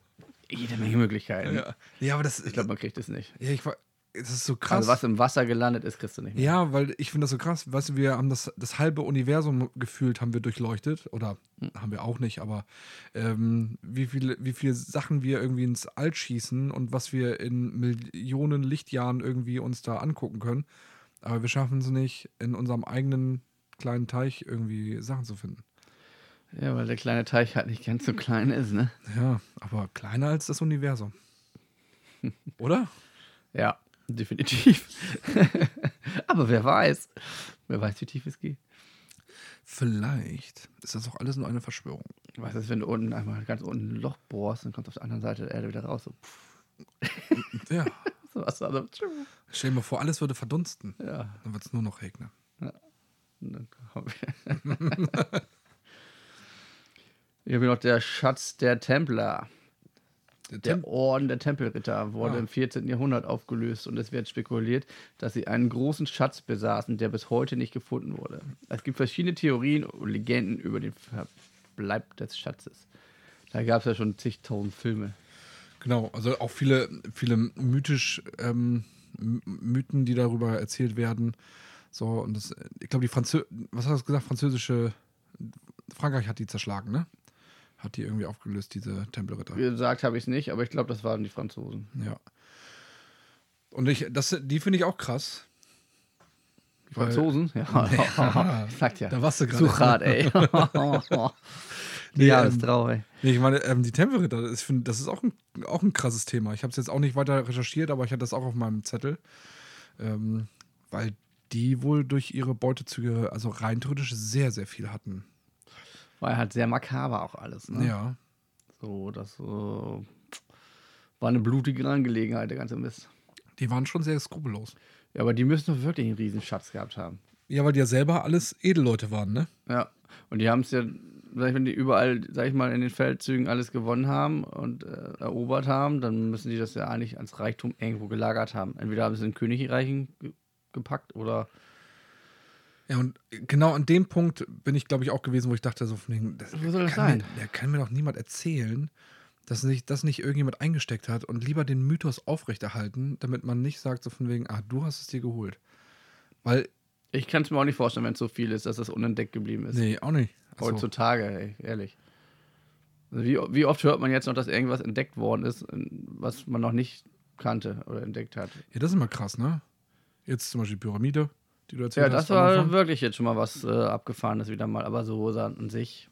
jede Menge Möglichkeiten. Ja, ja aber das, Ich glaube, man kriegt es nicht. ja, ich, war- es ist so krass. Also was im Wasser gelandet ist, kriegst du nicht mehr. Ja, weil ich finde das so krass. Weißt du, wir haben das, das halbe Universum gefühlt, haben wir durchleuchtet. Oder haben wir auch nicht, aber ähm, wie, viele, wie viele Sachen wir irgendwie ins All schießen und was wir in Millionen Lichtjahren irgendwie uns da angucken können. Aber wir schaffen es nicht, in unserem eigenen kleinen Teich irgendwie Sachen zu finden. Ja, weil der kleine Teich halt nicht ganz so klein ist, ne? Ja, aber kleiner als das Universum. Oder? Ja, definitiv. Aber wer weiß. Wer weiß, wie tief es geht. Vielleicht ist das auch alles nur eine Verschwörung. Was ist, wenn du unten einmal ganz unten ein Loch bohrst und kommst auf der anderen Seite der Erde wieder raus? So, Ja. so was also, Stell dir mal vor, alles würde verdunsten. ja. Dann wird es nur noch regnen. Und dann haben wir- Hier haben wir noch der Schatz der Templer. Der Der Tem- Orden der Tempelritter wurde Ah. im 14. Jahrhundert aufgelöst und es wird spekuliert, dass sie einen großen Schatz besaßen, der bis heute nicht gefunden wurde. Es gibt verschiedene Theorien und Legenden über den Verbleib des Schatzes. Da gab es ja schon zigtausend Filme. Genau, also auch viele, viele mythisch ähm, Mythen, die darüber erzählt werden. So, und das, ich glaube, die Franzö was hast du gesagt? Französische, Frankreich hat die zerschlagen, ne? Hat die irgendwie aufgelöst, diese Tempelritter. Gesagt habe ich es nicht, aber ich glaube, das waren die Franzosen. Ja. Und ich, das, die finde ich auch krass. Die Weil- Franzosen? Ja, ich sag ja. Da warst du gerade. Zu hart, ey. Nee, ja, ähm, ist traurig. Nee, ich meine, ähm, die Tempelritter, das, find, das ist auch ein, auch ein krasses Thema. Ich habe es jetzt auch nicht weiter recherchiert, aber ich hatte das auch auf meinem Zettel. Ähm, weil die wohl durch ihre Beutezüge, also rein theoretisch, sehr, sehr viel hatten. War halt sehr makaber auch alles. Ne? Ja. So, das äh, war eine blutige Angelegenheit, der ganze Mist. Die waren schon sehr skrupellos. Ja, aber die müssen doch wirklich einen Riesenschatz gehabt haben. Ja, weil die ja selber alles Edelleute waren, ne? Ja. Und die haben es ja, sag ich, wenn die überall, sag ich mal, in den Feldzügen alles gewonnen haben und äh, erobert haben, dann müssen die das ja eigentlich als Reichtum irgendwo gelagert haben. Entweder haben sie in Königreichen gepackt oder. Ja, und genau an dem Punkt bin ich, glaube ich, auch gewesen, wo ich dachte, so von wegen, das Wo soll das kann sein? Mir, der kann mir doch niemand erzählen, dass sich das nicht irgendjemand eingesteckt hat und lieber den Mythos aufrechterhalten, damit man nicht sagt, so von wegen, ah, du hast es dir geholt. Weil, Ich kann es mir auch nicht vorstellen, wenn es so viel ist, dass das unentdeckt geblieben ist. nee, auch nicht. Ach so. Heutzutage, ey, ehrlich. Also wie, wie oft hört man jetzt noch, dass irgendwas entdeckt worden ist, was man noch nicht kannte oder entdeckt hat? Ja, das ist immer krass, ne? Jetzt zum Beispiel Pyramide, die du erzählt Ja, hast. das am war Anfang. wirklich jetzt schon mal was äh, Abgefahrenes wieder mal, aber so an sich.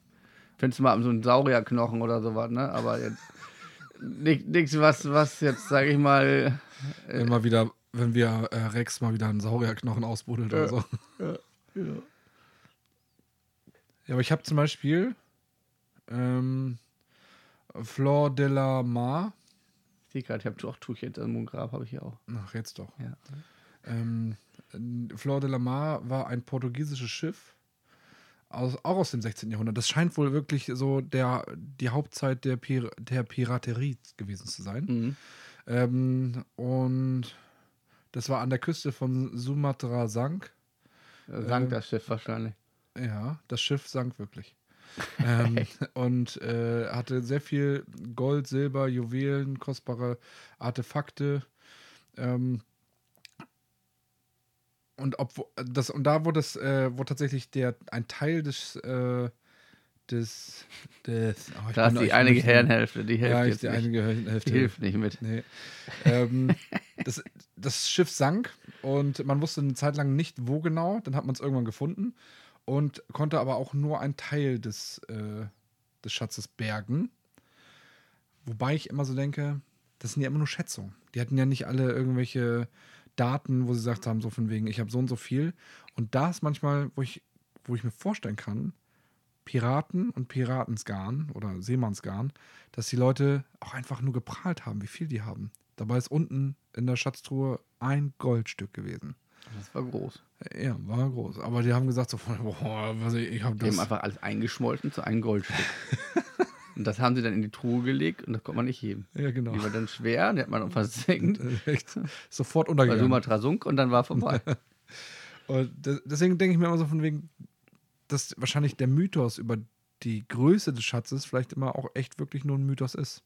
Findest du mal so einen Saurierknochen oder sowas, ne? Aber jetzt nichts, was, was jetzt, sage ich mal, Immer wieder, wenn wir äh, Rex mal wieder einen Saurierknochen ausbuddelt oder Ja. so. ja. Ja, aber ich habe zum Beispiel ähm, Flor de la Mar. ich sehe gerade, ich habe auch Tuch hinter dem Grab, habe ich hier auch. Ach, jetzt doch. Ja. Ähm, Flor de la Mar war ein portugiesisches Schiff, aus, auch aus dem 16. Jahrhundert. Das scheint wohl wirklich so der, die Hauptzeit der, Pir der Piraterie gewesen zu sein. Mhm. Ähm, und das war an der Küste von Sumatra sank. Sank Ähm, das Schiff wahrscheinlich. Ja, das Schiff sank wirklich. ähm, und äh, hatte sehr viel Gold, Silber, Juwelen, kostbare Artefakte. Ähm, und, obwo, das, und da wurde es, äh, wurde tatsächlich der, ein Teil des, äh, des, des oh, Da ist die eine Gehirnhälfte, die hilft Ja, jetzt die nicht. eine Gehirnhälfte Die hilft nicht mit. Nee. ähm, das, das Schiff sank und man wusste eine Zeit lang nicht, wo genau. Dann hat man es irgendwann gefunden und konnte aber auch nur einen Teil des, äh, des Schatzes bergen. Wobei ich immer so denke, das sind ja immer nur Schätzungen. Die hatten ja nicht alle irgendwelche Daten, wo sie gesagt haben, so von wegen, ich habe so und so viel. Und da ist manchmal, wo ich, wo ich mir vorstellen kann, Piraten und Piratensgarn oder Seemannsgarn, dass die Leute auch einfach nur geprahlt haben, wie viel die haben. Dabei ist unten in der Schatztruhe ein Goldstück gewesen. Das war groß. Ja, war groß. Aber die haben gesagt so, von, boah, was ich, ich habe Die haben das. einfach alles eingeschmolzen zu einem Goldstück. und das haben sie dann in die Truhe gelegt und das konnte man nicht heben. Ja, genau. Die war dann schwer, die hat man dann versenkt. Echt sofort untergegangen. Sumatra sunk und dann war vorbei. Und de- deswegen denke ich mir immer so von wegen, dass wahrscheinlich der Mythos über die Größe des Schatzes vielleicht immer auch echt wirklich nur ein Mythos ist.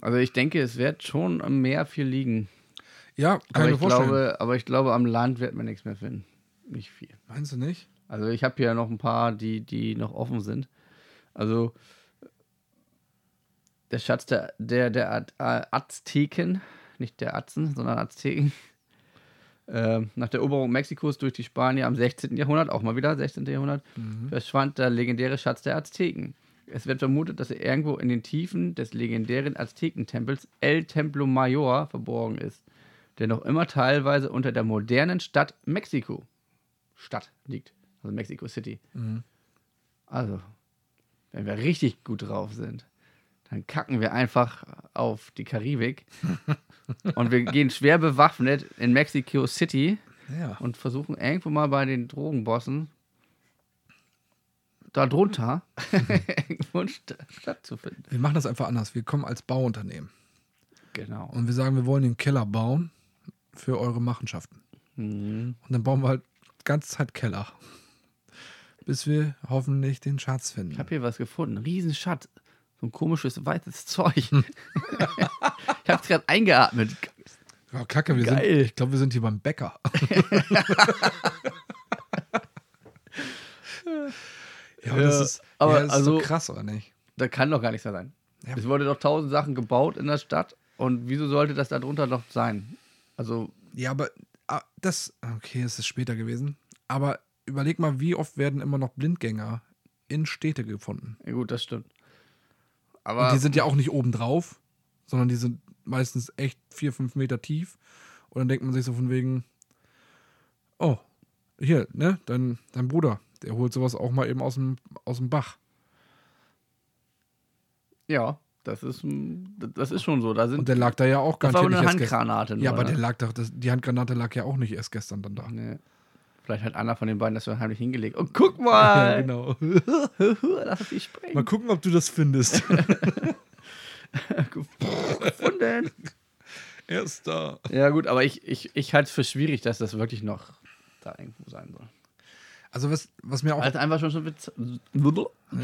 Also ich denke, es wird schon am Meer viel liegen. Ja, kann Aber ich mir vorstellen. glaube, aber ich glaube, am Land wird man nichts mehr finden. Nicht viel. Meinst du nicht? Also ich habe hier noch ein paar, die, die noch offen sind. Also der Schatz der, der, der äh, Azteken, nicht der Atzen, sondern Azteken. Ähm, nach der Eroberung Mexikos durch die Spanier am 16. Jahrhundert, auch mal wieder 16. Jahrhundert, verschwand der legendäre Schatz der Azteken. Es wird vermutet, dass er irgendwo in den Tiefen des legendären Aztekentempels El Templo Mayor verborgen ist, der noch immer teilweise unter der modernen Stadt Mexiko Stadt liegt. Also Mexico City. Also, wenn wir richtig gut drauf sind, dann kacken wir einfach auf die Karibik und wir gehen schwer bewaffnet in Mexico City Ja. und versuchen irgendwo mal bei den Drogenbossen da drunter irgendwo eine St- Stadt zu finden. Wir machen das einfach anders. Wir kommen als Bauunternehmen. Genau. Und wir sagen, wir wollen den Keller bauen für eure Machenschaften. Mhm. Und dann bauen wir halt die ganze Zeit Keller. Bis wir hoffentlich den Schatz finden. Ich habe hier was gefunden. Riesenschatz. So ein komisches weißes Zeug. ich habe es gerade eingeatmet. Ja, Kacke, wir Geil. sind, ich glaube, wir sind hier beim Bäcker. ja, aber das ist, aber ja, das ist also- so krass, oder nicht? Da kann doch gar nichts mehr sein. Ja. Es wurde doch tausend Sachen gebaut in der Stadt. Und wieso sollte das da drunter noch sein? Also, Ja, aber ah, das, okay, es ist später gewesen. Aber überleg mal, wie oft werden immer noch Blindgänger in Städte gefunden? ja gut, das stimmt. Und Aber die sind ja auch nicht oben drauf, sondern die sind meistens echt vier, fünf Meter tief. Und dann denkt man sich so von wegen, oh, hier, ne, dein, dein Bruder, der holt sowas auch mal eben aus dem, aus dem Bach. ja, das ist, das ist schon so. Da sind, Und der lag da ja auch das war aber eine. Handgranate. Nur, Ja, aber ne? der lag doch, das, die Handgranate lag ja auch nicht erst gestern dann da. Nee. Vielleicht hat einer von den beiden das so heimlich hingelegt. Und guck mal! genau. Lass es dich sprengen. Mal gucken, ob du das findest. Gefunden. er ist da. Ja, gut, aber ich, ich, ich halte es für schwierig, dass das wirklich noch da irgendwo sein soll. Also was, was mir auch Weil es einfach schon, schon,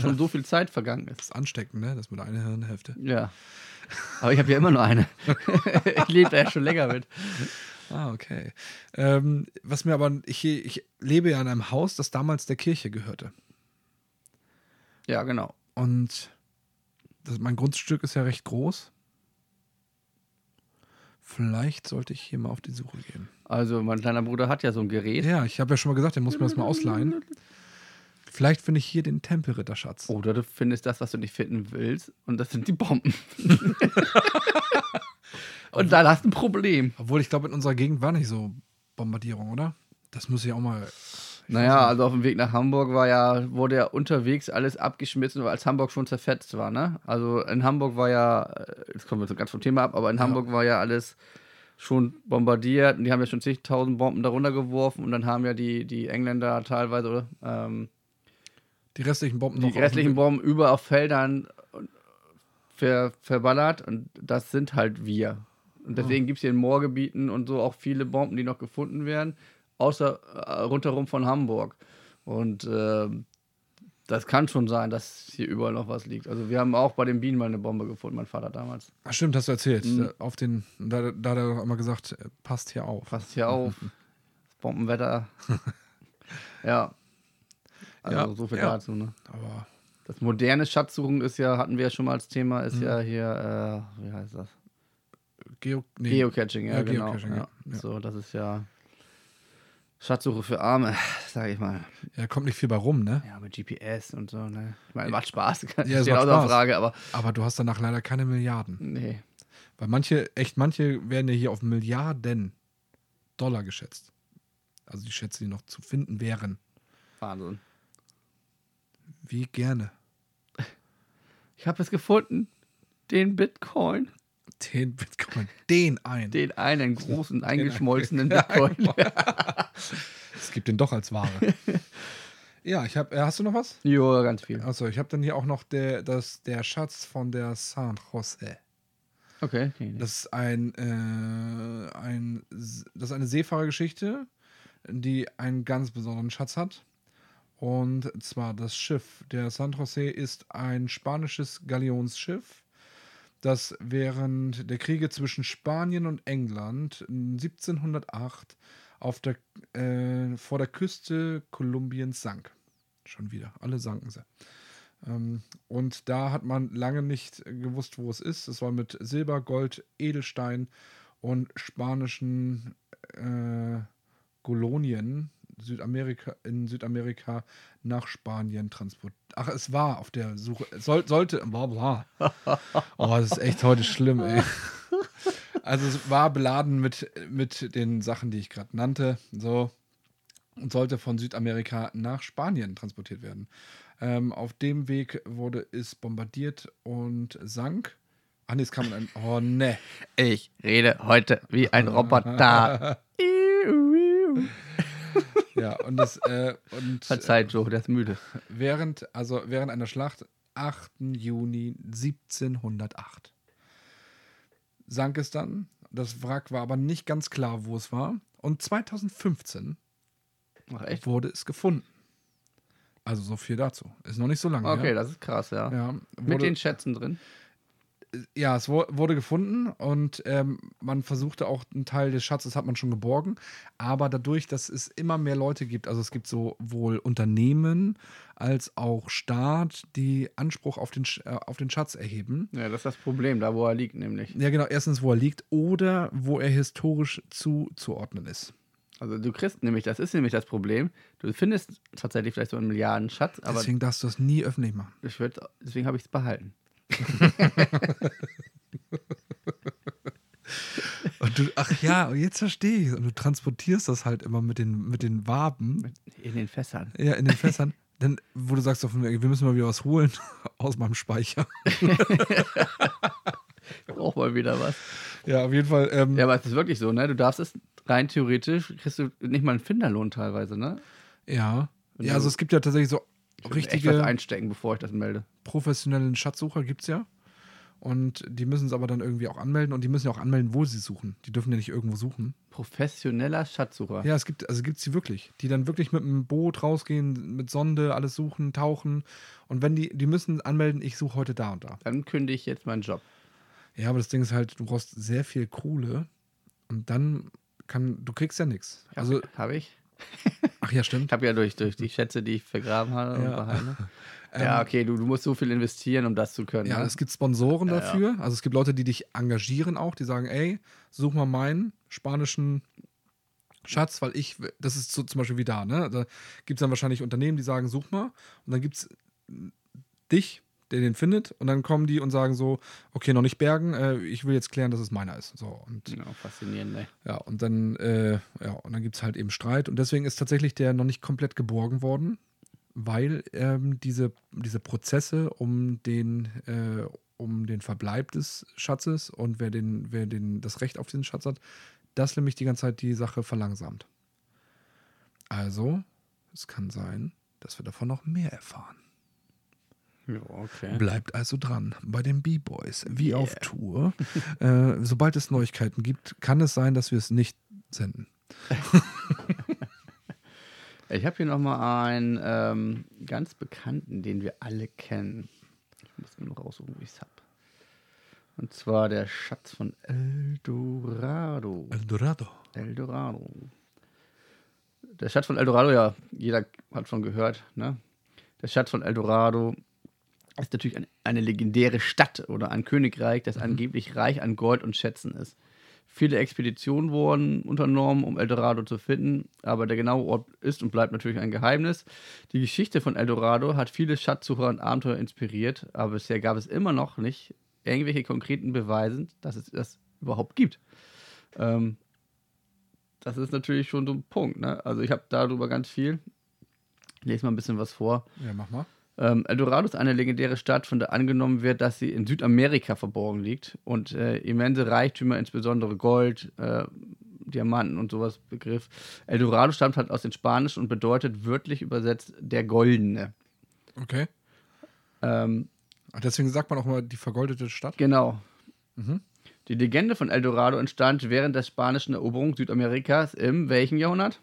schon so viel Zeit vergangen ist. ist ansteckend, ne? Das mit einer Hirnhälfte. Ja. Aber ich habe ja immer nur eine. ich lebe da ja schon länger mit. Ah, okay. Ähm, was mir aber, ich, ich lebe ja in einem Haus, das damals der Kirche gehörte. Ja, genau. Und das, mein Grundstück ist ja recht groß. Vielleicht sollte ich hier mal auf die Suche gehen. Also, mein kleiner Bruder hat ja so ein Gerät. Ja, ich habe ja schon mal gesagt, der muss mir das mal ausleihen. Vielleicht finde ich hier den Tempelritterschatz. Oder du findest das, was du nicht finden willst, und das sind die Bomben. und dann hast du ein Problem. Obwohl, ich glaube, in unserer Gegend war nicht so Bombardierung, oder? Das muss ich auch mal. Naja, also auf dem Weg nach Hamburg war ja, wurde ja unterwegs alles abgeschmissen, als Hamburg schon zerfetzt war, ne? Also in Hamburg war ja, äh, jetzt kommen wir so ganz vom Thema ab, aber in Hamburg war ja alles schon bombardiert und die haben ja schon zigtausend Bomben darunter geworfen und dann haben ja die, die Engländer teilweise ähm, Die restlichen Bomben die noch. restlichen Bomben über auf Feldern ver, verballert und das sind halt wir. Und deswegen gibt es hier in Moorgebieten und so auch viele Bomben, die noch gefunden werden, außer äh, rundherum von Hamburg. Und ähm, das kann schon sein, dass hier überall noch was liegt. Also wir haben auch bei den Bienen mal eine Bombe gefunden, mein Vater damals. Ach, stimmt, hast du erzählt. Mhm. Da- Auf den, da, da hat er doch immer gesagt, äh, passt hier auf. Passt hier auf. Das Bombenwetter. ja. Also Ja, so viel ja. dazu, ne? Aber Das moderne Schatzsuchen ist ja, hatten wir ja schon mal als Thema, ist Mhm. ja hier, äh, wie heißt das? Geo, nee, Geocaching, ja, Ja, genau. Geocaching, ja. ja. So, das ist ja Schatzsuche für Arme, sage ich mal. ja, kommt nicht viel bei rum, ne? Ja, mit GPS und so, ne? Ich meine, macht Spaß, kann Ja, steht außer. Frage, aber Aber du hast danach leider keine Milliarden. nee. Weil manche, echt manche werden ja hier auf Milliarden Dollar geschätzt. Also die Schätze, die noch zu finden wären. Wahnsinn. Wie gerne. Ich habe es gefunden. Den Bitcoin. Den Bitcoin. Den ein. Den einen großen, eingeschmolzenen Bitcoin. Es gibt den doch als Ware. ja, ich habe. Äh, hast du noch was? jo, ganz viel. Achso, ich habe dann hier auch noch der, das, der Schatz von der San Jose. Okay. Das ist ein, äh, ein das ist eine Seefahrergeschichte, die einen ganz besonderen Schatz hat. Und zwar das Schiff der San Jose ist ein spanisches Galionsschiff, dass während der Kriege zwischen Spanien und England 1708 auf der, äh, vor der Küste Kolumbiens sank. Schon wieder, alle sanken sie. Ähm, und da hat man lange nicht gewusst, wo es ist. Es war mit Silber, Gold, Edelstein und spanischen äh, Kolonien Südamerika, in Südamerika nach Spanien transportiert. Ach, es war auf der Suche. Es soll, sollte. Bla bla. Oh, das ist echt heute schlimm, ey. Also es war beladen mit, mit den Sachen, die ich gerade nannte. So. Und sollte von Südamerika nach Spanien transportiert werden. Ähm, auf dem Weg wurde es bombardiert und sank. Ach nee, es kam ein. Oh ne. Ich rede heute wie ein Roboter. Ja, und das äh, und Verzeiht, Joe, der ist müde. während, also während einer Schlacht, 8. Juni 1708, sank es dann. Das Wrack war aber nicht ganz klar, wo es war. Und 2015 Ach, wurde es gefunden. Also so viel dazu. Ist noch nicht so lange. Okay, her. das ist krass, ja. ja, Mit den Schätzen drin. Ja, es wurde gefunden und ähm, man versuchte auch einen Teil des Schatzes hat man schon geborgen, aber dadurch, dass es immer mehr Leute gibt, also es gibt sowohl Unternehmen als auch Staat, die Anspruch auf den, äh, auf den Schatz erheben. Ja, das ist das Problem, da wo er liegt, nämlich. Ja, genau, erstens, wo er liegt oder wo er historisch zuzuordnen ist. Also du kriegst nämlich, das ist nämlich das Problem, du findest tatsächlich vielleicht so einen Milliardenschatz, aber Deswegen darfst du das nie öffentlich machen. ich würd, deswegen habe ich es behalten. Und du, ach ja, jetzt verstehe ich. Und du transportierst das halt immer mit den, mit den Waben. In den Fässern. Ja, in den Fässern. Dann, wo du sagst, wir müssen mal wieder was holen aus meinem Speicher. Braucht mal wieder was. Ja, auf jeden Fall. Ähm, Ja, aber es ist wirklich so, ne? Du darfst es rein theoretisch, kriegst du nicht mal einen Finderlohn teilweise, ne? ja. Wenn ja, also es gibt ja tatsächlich so Ich richtige einstecken, bevor ich das melde. professionellen Schatzsucher, gibt es ja. Und die müssen es aber dann irgendwie auch anmelden und die müssen ja auch anmelden, wo sie suchen. Die dürfen ja nicht irgendwo suchen. Professioneller Schatzsucher. Ja, es gibt, also gibt es die wirklich, die dann wirklich mit einem Boot rausgehen, mit Sonde, alles suchen, tauchen. Und wenn die, die müssen anmelden, ich suche heute da und da. Dann kündige ich jetzt meinen Job. Ja, aber das Ding ist halt, du brauchst sehr viel Kohle und dann kann, du kriegst ja nichts. Also, Habe ich? Ach ja, Ich stimmt. habe ja durch, durch die Schätze, die ich vergraben habe und Ja. behalte. ja, okay, du, du musst so viel investieren, um das zu können. Ja, ne? es gibt Sponsoren Ja, dafür. Also es gibt Leute, die dich engagieren auch, die sagen, ey, such mal meinen spanischen Schatz, weil ich, das ist so zum Beispiel wie da, ne? Da gibt es dann wahrscheinlich Unternehmen, die sagen, such mal. Und dann gibt es dich, der den findet. Und dann kommen die und sagen so, okay, noch nicht bergen, äh, ich will jetzt klären, dass es meiner ist. So, und ja, faszinierend, ne? ja, und dann, äh, ja, und dann gibt es halt eben Streit. Und deswegen ist tatsächlich der noch nicht komplett geborgen worden, weil ähm, diese, diese Prozesse um den, äh, um den Verbleib des Schatzes und wer, den, wer den, das Recht auf diesen Schatz hat, das nämlich die ganze Zeit die Sache verlangsamt. Also, es kann sein, dass wir davon noch mehr erfahren. Okay. Bleibt also dran bei den B-Boys, wie auf Tour. äh, sobald es Neuigkeiten gibt, kann es sein, dass wir es nicht senden. Ich habe hier nochmal einen ähm, ganz bekannten, den wir alle kennen. Ich muss nur raussuchen, wie ich es habe. Und zwar der Schatz von Eldorado. Eldorado. Eldorado. Der Schatz von Eldorado, ja, jeder hat schon gehört, ne? Der Schatz von Eldorado ist natürlich eine, eine legendäre Stadt oder ein Königreich, das angeblich reich an Gold und Schätzen ist. Viele Expeditionen wurden unternommen, um Eldorado zu finden, aber der genaue Ort ist und bleibt natürlich ein Geheimnis. Die Geschichte von Eldorado hat viele Schatzsucher und Abenteuer inspiriert, aber bisher gab es immer noch nicht irgendwelche konkreten Beweise, dass es das überhaupt gibt. Ähm, das ist natürlich schon so ein Punkt. Ne? Also ich habe darüber ganz viel. Ich lese mal ein bisschen was vor. Ja, mach mal. Ähm, Eldorado ist eine legendäre Stadt, von der angenommen wird, dass sie in Südamerika verborgen liegt und äh, immense Reichtümer, insbesondere Gold, äh, Diamanten und sowas Begriff. Eldorado stammt halt aus dem Spanischen und bedeutet wörtlich übersetzt der Goldene. Okay. Ähm, Deswegen sagt man auch mal die vergoldete Stadt. Genau. Mhm. Die Legende von Eldorado entstand während der spanischen Eroberung Südamerikas im welchem Jahrhundert?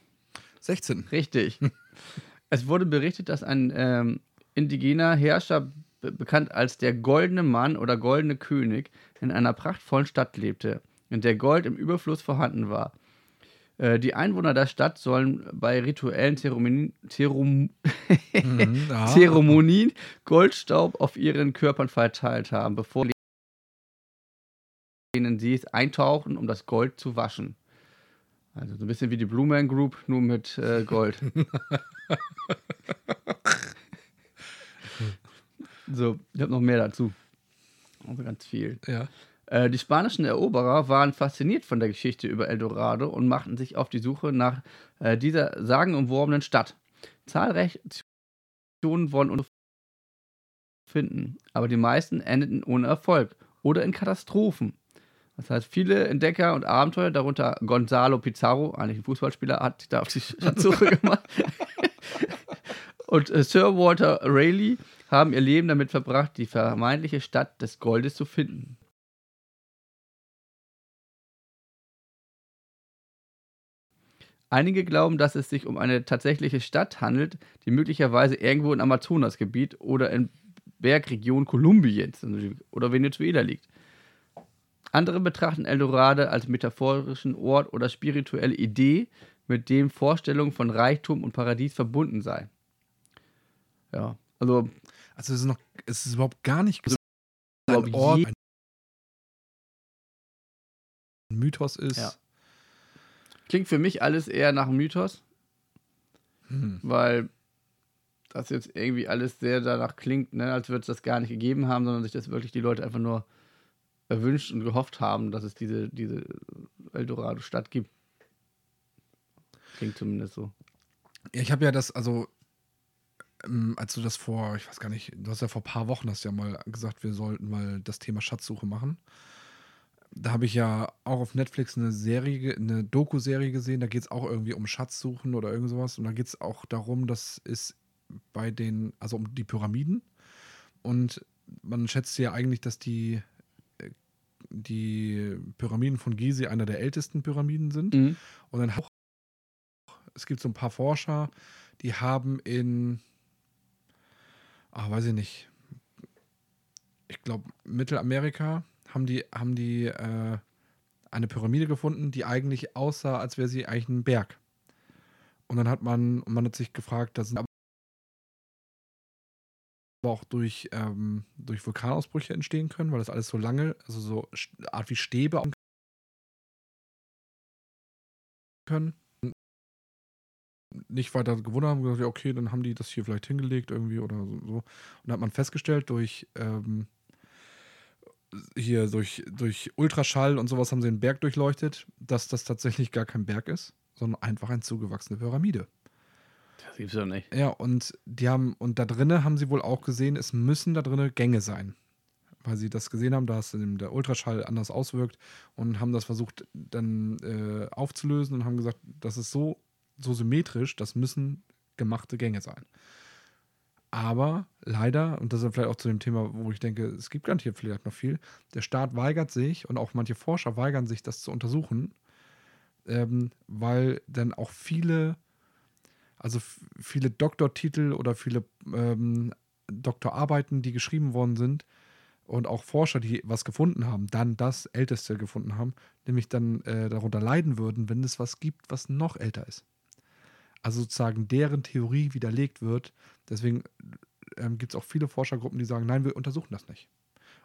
16. Richtig. es wurde berichtet, dass ein ähm, indigener Herrscher be bekannt als der goldene Mann oder goldene König, in einer prachtvollen Stadt lebte, in der Gold im Überfluss vorhanden war. Äh, Die Einwohner der Stadt sollen bei rituellen Zeremonien, Zerum Mhm, ja. Zeremonien Goldstaub auf ihren Körpern verteilt haben, bevor denen sie es eintauchen, um das Gold zu waschen. Also so ein bisschen wie die Blue Man Group, nur mit äh, Gold. so, ich habe noch mehr dazu. Also ganz viel. Ja. Äh, die spanischen Eroberer waren fasziniert von der Geschichte über Eldorado und machten sich auf die Suche nach äh, dieser sagenumworbenen Stadt. Zahlreiche Aktionen wurden finden, aber die meisten endeten ohne Erfolg oder in Katastrophen. Das heißt, viele Entdecker und Abenteuer, darunter Gonzalo Pizarro, eigentlich ein Fußballspieler, hat sich da auf die Schatzsuche gemacht. und äh, Sir Walter Raleigh haben ihr Leben damit verbracht, die vermeintliche Stadt des Goldes zu finden. Einige glauben, dass es sich um eine tatsächliche Stadt handelt, die möglicherweise irgendwo im Amazonasgebiet oder in Bergregion Kolumbiens oder Venezuela liegt. Andere betrachten Eldorado als metaphorischen Ort oder spirituelle Idee, mit dem Vorstellungen von Reichtum und Paradies verbunden sei. Ja, also Also es ist noch, es ist überhaupt gar nicht Also, ein Ort, ein Mythos ist. Ja. klingt für mich alles eher nach Mythos, Hm. weil das jetzt irgendwie alles sehr danach klingt, ne, als würde es das gar nicht gegeben haben, sondern sich das wirklich die Leute einfach nur erwünscht und gehofft haben, dass es diese, diese Eldorado-Stadt gibt. Klingt zumindest so. Ja, ich habe ja das, also, ähm, als du das vor, ich weiß gar nicht, du hast ja vor ein paar Wochen hast ja mal gesagt, wir sollten mal das Thema Schatzsuche machen. Da habe ich ja auch auf Netflix eine Serie, eine Doku-Serie gesehen, da geht es auch irgendwie um Schatzsuchen oder irgend sowas. Und da geht es auch darum, dass es bei den, also um die Pyramiden. Und man schätzt ja eigentlich, dass die, äh, die Pyramiden von Gizeh einer der ältesten Pyramiden sind. Mhm. Und dann auch, es gibt so ein paar Forscher, die haben in, ah, weiß ich nicht, ich glaube Mittelamerika haben die, haben die äh, eine Pyramide gefunden, die eigentlich aussah, als wäre sie eigentlich ein Berg. Und dann hat man, und man hat sich gefragt, da sind aber auch durch, ähm, durch Vulkanausbrüche entstehen können, weil das alles so lange, also so Art wie Stäbe können. Nicht weiter gewundert haben, gesagt, ja, okay, dann haben die das hier vielleicht hingelegt irgendwie oder so. so. Und dann hat man festgestellt, durch ähm, hier durch, durch Ultraschall und sowas haben sie den Berg durchleuchtet, dass das tatsächlich gar kein Berg ist, sondern einfach eine zugewachsene Pyramide. Das gibt's doch nicht. Ja, und die haben, und da drinnen haben sie wohl auch gesehen, es müssen da drinnen Gänge sein. Weil sie das gesehen haben, dass der Ultraschall anders auswirkt und haben das versucht dann äh, aufzulösen und haben gesagt, das ist so, so symmetrisch, das müssen gemachte Gänge sein. Aber leider, und das ist vielleicht auch zu dem Thema, wo ich denke, es gibt garantiert vielleicht noch viel, der Staat weigert sich und auch manche Forscher weigern sich, das zu untersuchen, ähm, weil dann auch viele also viele Doktortitel oder viele ähm, Doktorarbeiten, die geschrieben worden sind und auch Forscher, die was gefunden haben, dann das Älteste gefunden haben, nämlich dann äh, darunter leiden würden, wenn es was gibt, was noch älter ist. Also sozusagen deren Theorie widerlegt wird. Deswegen ähm, gibt es auch viele Forschergruppen, die sagen, nein, wir untersuchen das nicht.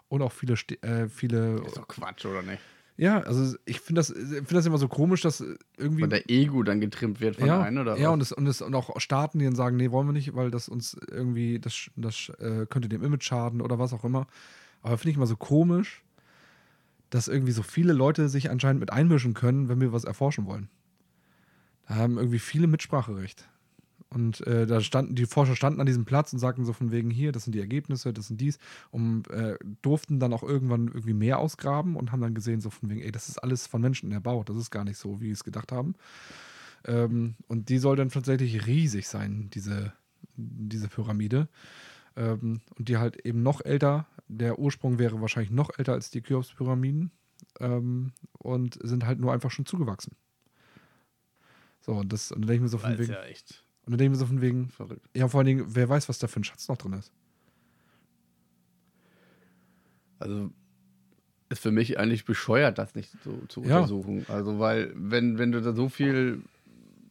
Und auch viele, äh, viele Ist doch Quatsch, oder nicht? ja, also ich finde das, ich find das immer so komisch, dass irgendwie Von der Ego dann getrimmt wird von ja, einem, oder ja was? und, es, und, es, und auch Staaten, die dann sagen, nee, wollen wir nicht, weil das uns irgendwie, das, das äh, könnte dem Image schaden oder was auch immer. Aber finde ich immer so komisch, dass irgendwie so viele Leute sich anscheinend mit einmischen können, wenn wir was erforschen wollen. Da haben irgendwie viele Mitspracherecht. Und äh, da standen, die Forscher standen an diesem Platz und sagten so von wegen hier, das sind die Ergebnisse, das sind dies, und äh, durften dann auch irgendwann irgendwie mehr ausgraben und haben dann gesehen, so von wegen, ey, das ist alles von Menschen erbaut, das ist gar nicht so, wie sie es gedacht haben. Ähm, und die soll dann tatsächlich riesig sein, diese, diese Pyramide. Ähm, und die halt eben noch älter, der Ursprung wäre wahrscheinlich noch älter als die Cheops-Pyramiden ähm, und sind halt nur einfach schon zugewachsen. So, und das, und dann denke ich mir so von wegen, ja echt und dann denke ich mir so von wegen, verrückt. ja, vor allen Dingen, wer weiß, was da für ein Schatz noch drin ist. Also ist für mich eigentlich bescheuert, das nicht so zu Ja. untersuchen. Also, weil, wenn, wenn du da so viel,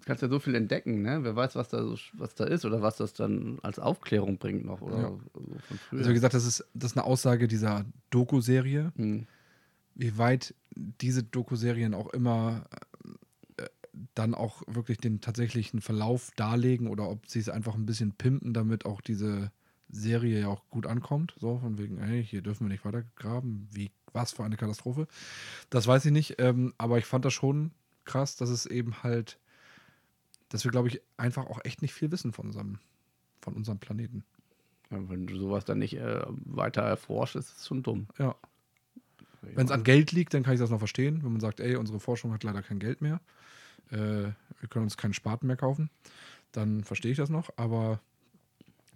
kannst ja so viel entdecken, ne? Wer weiß, was da, so, was da ist oder was das dann als Aufklärung bringt noch oder Ja. so. Also wie gesagt, das ist, das ist eine Aussage dieser Doku-Serie. Hm. Wie weit diese Doku-Serien auch immer dann auch wirklich den tatsächlichen Verlauf darlegen oder ob sie es einfach ein bisschen pimpen, damit auch diese Serie ja auch gut ankommt. So, von wegen, hey, hier dürfen wir nicht weitergraben. Wie, was für eine Katastrophe. Das weiß ich nicht, ähm, aber ich fand das schon krass, dass es eben halt, dass wir, glaube ich, einfach auch echt nicht viel wissen von unserem, von unserem Planeten. Ja, wenn du sowas dann nicht äh, weiter erforscht, ist es schon dumm. Ja. Wenn es an Geld liegt, dann kann ich das noch verstehen. Wenn man sagt, ey, unsere Forschung hat leider kein Geld mehr, äh, wir können uns keinen Spaten mehr kaufen, dann verstehe ich das noch. Aber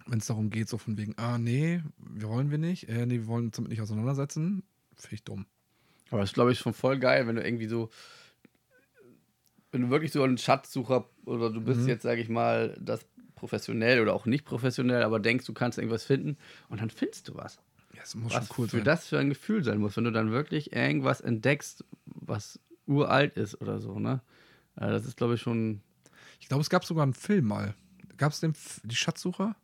wenn es darum geht, so von wegen, ah, nee, wir wollen wir nicht, äh, nee, wir wollen uns damit nicht auseinandersetzen, finde ich dumm. Aber das ist, glaube ich, schon voll geil, wenn du irgendwie so, wenn du wirklich so ein Schatzsucher oder du bist Mhm. jetzt, sage ich mal, das professionell oder auch nicht professionell, aber denkst, du kannst irgendwas finden und dann findest du was. Ja, es muss Was schon cool für sein. das für ein Gefühl sein muss, wenn du dann wirklich irgendwas entdeckst, was uralt ist oder so, ne? Äh, Das ist, glaube ich, schon. Ich glaube, es gab sogar einen Film mal. Gab es den, F- die Schatzsucher?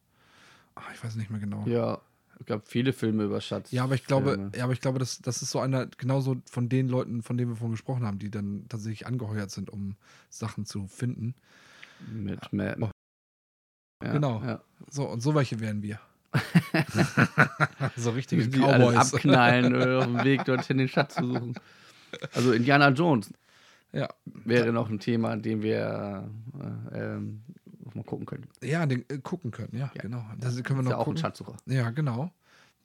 Ah, ich weiß nicht mehr genau. Ja, es gab viele Filme über Schatz. Ja, aber ich glaube, ja, aber ich glaube, das, das ist so einer, genauso von den Leuten, von denen wir vorhin gesprochen haben, die dann tatsächlich angeheuert sind, um Sachen zu finden. Mit Ma Oh. ja, Genau. Ja. So, und so welche wären wir. so richtige Die alles Cowboys. abknallen oder auf dem Weg dorthin den Schatz zu suchen. Also Indiana Jones Ja, wäre noch ein Thema, dem wir äh, ähm, mal gucken können. ja den äh, gucken können, ja, Ja. genau. Das können wir ist noch ja auch ein. Schatzsucher. Ja, genau.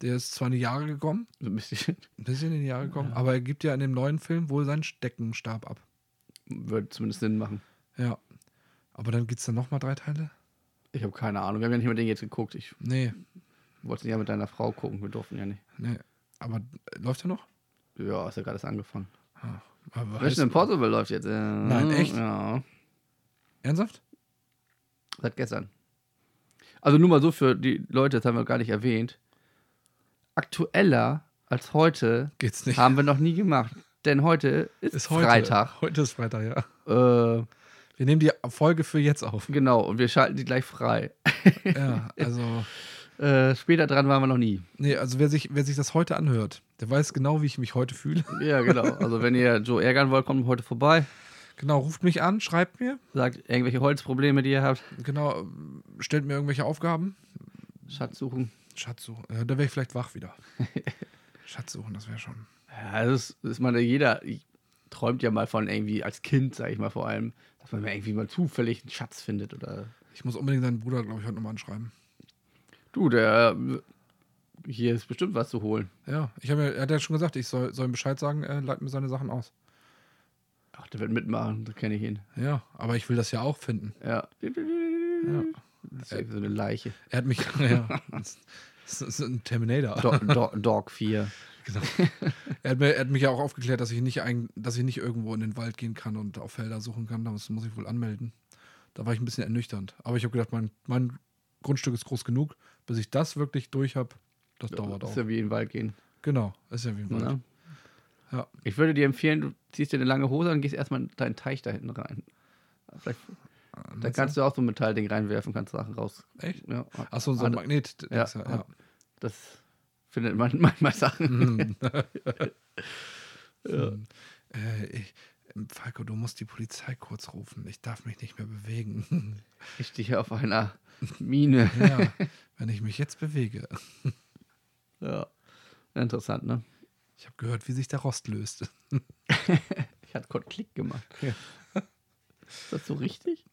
Der ist zwar in die Jahre gekommen, So ein bisschen. ein bisschen in die Jahre gekommen, aber er gibt ja in dem neuen Film wohl seinen Steckenstab ab. Würde zumindest Sinn machen. Ja. Aber dann gibt es dann nochmal drei Teile? Ich habe keine Ahnung. Wir haben ja nicht mal den jetzt geguckt. Ich Nee, wollte ihn ja mit deiner Frau gucken. Wir durften ja nicht. nee. Aber äh, läuft er noch? Ja, ist ja gerade erst angefangen. Ah, aber Mission Impossible läuft jetzt. Äh, Nein, echt? Ja, Ernsthaft? seit gestern. Also nur mal so für die Leute, das haben wir gar nicht erwähnt. Aktueller als heute Geht's nicht. haben wir noch nie gemacht. Denn heute ist, ist heute. Freitag. Heute ist Freitag, ja. Äh, Wir nehmen die Folge für jetzt auf. genau, und wir schalten die gleich frei. Ja, also. Äh, später dran waren wir noch nie. Nee, also wer sich, wer sich das heute anhört, der weiß genau, wie ich mich heute fühle. Ja, genau. Also wenn ihr Joe ärgern wollt, kommt heute vorbei. Genau, ruft mich an, schreibt mir. Sagt irgendwelche Holzprobleme, die ihr habt. Genau, stellt mir irgendwelche Aufgaben. Schatz suchen. Schatz suchen. Ja, da wäre ich vielleicht wach wieder. Schatz suchen, das wäre schon. Ja, das ist, ist meine, jeder träumt ja mal von irgendwie, als Kind, sag ich mal vor allem, dass man irgendwie mal zufällig einen Schatz findet oder. Ich muss unbedingt seinen Bruder, glaube ich, heute nochmal anschreiben. Du, der. äh, Hier ist bestimmt was zu holen. Ja, ich habe ja, er hat ja schon gesagt, ich soll, soll ihm Bescheid sagen, er leitet mir seine Sachen aus. Ach, der wird mitmachen, da kenne ich ihn. Ja, aber ich will das ja auch finden. Ja. Ja. Das ist so eine Leiche. Er hat mich, ja, das ist, das ist ein Terminator. Do Do Dog 4. Genau. Er hat, mir, er hat mich ja auch aufgeklärt, dass ich, nicht ein, dass ich nicht irgendwo in den Wald gehen kann und auf Felder suchen kann. Das muss ich wohl anmelden. Da war ich ein bisschen ernüchternd. Aber ich habe gedacht, mein, mein Grundstück ist groß genug, bis ich das wirklich durch habe. Das dauert Das auch. ist ja wie in den Wald gehen. Genau, ist ja wie ein Wald. Ne? Ja. Ich würde dir empfehlen, du ziehst dir eine lange Hose und gehst erstmal in deinen Teich da hinten rein. Vielleicht, da kannst du auch so ein Metallding reinwerfen, kannst Sachen raus. Echt? Ja. Achso, so ein Magnet. Ja, Ja, ja. Das findet man manchmal Sachen. Mhm. Hm. Äh, ich, Falco, du musst die Polizei kurz rufen. Ich darf mich nicht mehr bewegen. Ich stehe auf einer Mine. ja, wenn ich mich jetzt bewege. Ja. Interessant, ne? Ich habe gehört, wie sich der Rost löst. Ich hatte kurz Klick gemacht. Ist das so richtig?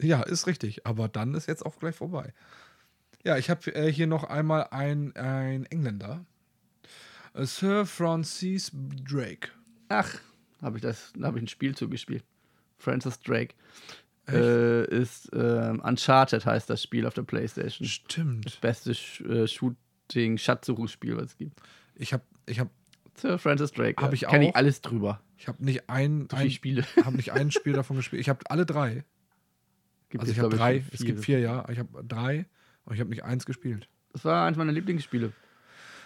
Ja, ist richtig. Aber dann ist jetzt auch gleich vorbei. Ja, ich habe äh, hier noch einmal ein, ein Engländer. Äh, Sir Francis Drake. Ach, habe ich das, da habe ich ein Spiel zugespielt. Francis Drake. Äh, ist ähm, Uncharted heißt das Spiel auf der Playstation. Stimmt. Beste Sh äh, Shooting, Schatzsuchungsspiel, was es gibt. Ich habe ich hab, Sir Francis Drake. Hab ja. ich Kenn ich auch. alles drüber. ich hab nicht ein, So ein, Spiele. hab nicht ein Spiel davon gespielt. Ich habe alle drei. Gibt Also ich habe drei. Es gibt vier, ja. Ich habe drei. Und ich habe nicht eins gespielt. Das war eins meiner Lieblingsspiele.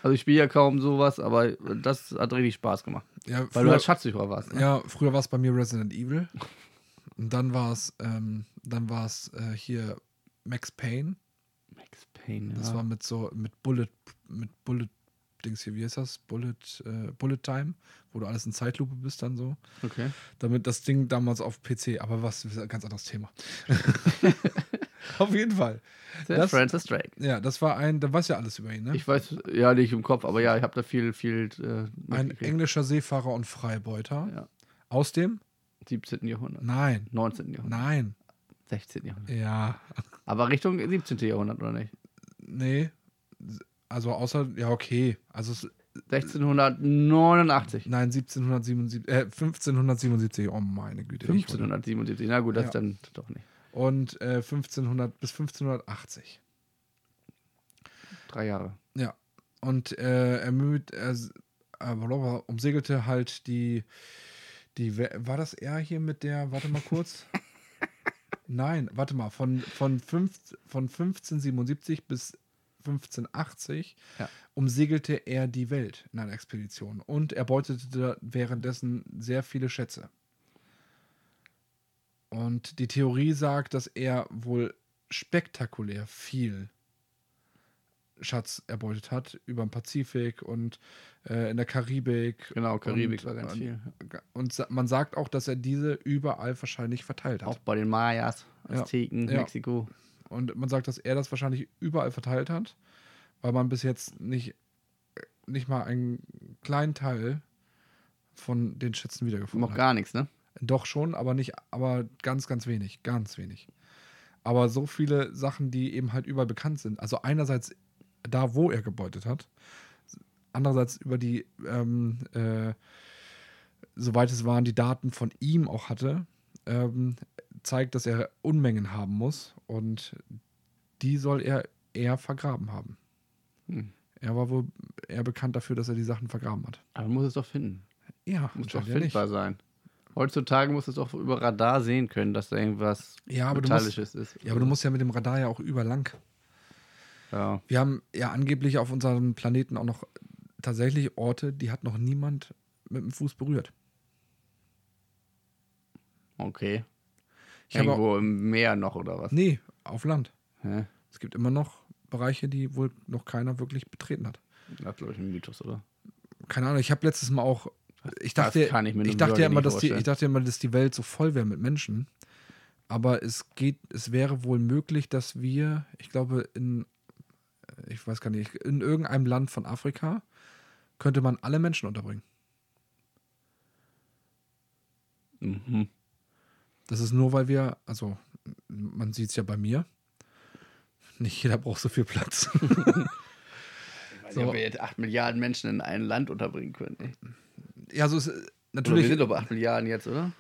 Also ich spiele ja kaum sowas, aber das hat richtig Spaß gemacht. Ja, Weil früher, du als Schatzsucher warst. Ne? ja, früher war es bei mir Resident Evil. Und dann war es, ähm, dann war es äh, hier Max Payne. Max Payne, Das ja. war mit so, mit Bullet, mit Bullet, Dings hier, wie heißt das? Bullet, äh, Bullet Time, wo du alles in Zeitlupe bist dann so. okay. Damit das Ding damals auf PC, aber was, ist ein ganz anderes Thema. auf jeden Fall. Der Das- Francis Drake. Ja, das war ein, da weiß ja alles über ihn, ne? Ich weiß, ja, nicht im Kopf, aber ja, ich habe da viel, viel. Äh, ein englischer Seefahrer und Freibeuter. Ja. Aus dem? 17. Jahrhundert. Nein. 19. Jahrhundert. Nein. 16. Jahrhundert. Ja. Aber Richtung 17. Jahrhundert, oder nicht? Nee. Also außer, ja, okay. Also es, 1689. nein, 1777, äh, 1577, oh meine Güte. ich wurde- 1577. Na gut, das Ja. dann doch nicht. Und äh, 1500 bis 1580. Drei Jahre. Ja. Und äh, er müht, er s- äh, umsegelte halt die, die, war das er hier mit der, warte mal kurz. Nein, warte mal, von, von, fünf, von 1577 bis 1580 Ja. umsegelte er die Welt in einer Expedition und er beutete währenddessen sehr viele Schätze. Und die Theorie sagt, dass er wohl spektakulär viel Schatz erbeutet hat über den Pazifik und äh, in der Karibik. Genau, Karibik und, war ganz viel. Und man sagt auch, dass er diese überall wahrscheinlich verteilt hat. Auch bei den Mayas. Azteken, Ja. Mexiko. Und man sagt, dass er das wahrscheinlich überall verteilt hat, weil man bis jetzt nicht, nicht mal einen kleinen Teil von den Schätzen wiedergefunden Noch hat. gar nichts, ne? Doch schon, aber nicht, aber ganz, ganz wenig, ganz wenig. Aber so viele Sachen, die eben halt überall bekannt sind. Also einerseits da, wo er gebeutet hat, andererseits über die, ähm, äh, soweit es waren, die Daten von ihm auch hatte, ähm, zeigt, dass er Unmengen haben muss und die soll er eher vergraben haben. Hm. Er war wohl eher bekannt dafür, dass er die Sachen vergraben hat. Aber man muss es doch finden. Ja, Muss doch findbar sein. Heutzutage muss es doch über Radar sehen können, dass da irgendwas Ja, du musst, Metallisches ist. ja, aber du musst ja mit dem Radar ja auch überlang. Ja. Wir haben ja angeblich auf unserem Planeten auch noch tatsächlich Orte, die hat noch niemand mit dem Fuß berührt. Okay. Ich habe auch, Irgendwo im Meer noch oder was? nee, auf Land. Hä? Es gibt immer noch Bereiche, die wohl noch keiner wirklich betreten hat. Das glaube ich ein Mythos, oder? Keine Ahnung, ich habe letztes Mal auch, ich Das dachte, kann ich mir ich dachte ja immer, dass die, ich dachte immer, dass die Welt so voll wäre mit Menschen. Aber es geht, es wäre wohl möglich, dass wir, ich glaube, in, ich weiß gar nicht, in irgendeinem Land von Afrika könnte man alle Menschen unterbringen. Mhm. Das ist nur, weil wir, also man sieht es ja bei mir, nicht jeder braucht so viel Platz. Ich So. wir jetzt 8 Milliarden Menschen in ein Land unterbringen können. Ey. Ja, so ist äh, Oder wir natürlich sind doch bei 8 Milliarden jetzt, oder?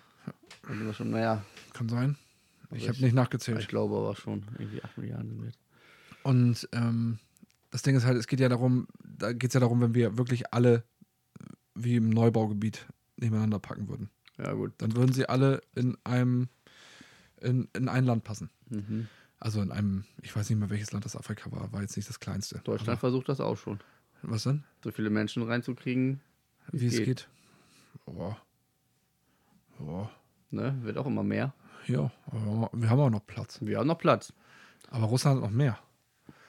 Sind wir schon, naja, kann sein. Ich Aber habe ich- nicht ich nachgezählt. glaube aber schon, irgendwie 8 Milliarden sind wir jetzt. Und ähm, das Ding ist halt, es geht ja darum, da geht es ja darum, wenn wir wirklich alle wie im Neubaugebiet nebeneinander packen würden. Ja, gut. Dann würden sie alle in einem in, in ein Land passen. Mhm. Also in einem, ich weiß nicht mehr, welches Land das Afrika war, war jetzt nicht das kleinste. Deutschland versucht das auch schon. Was denn? So viele Menschen reinzukriegen, Wie es geht. geht. Oh. Oh. ne? Wird auch immer mehr. Ja, aber wir haben auch noch Platz. Wir haben noch Platz. Aber Russland hat noch mehr.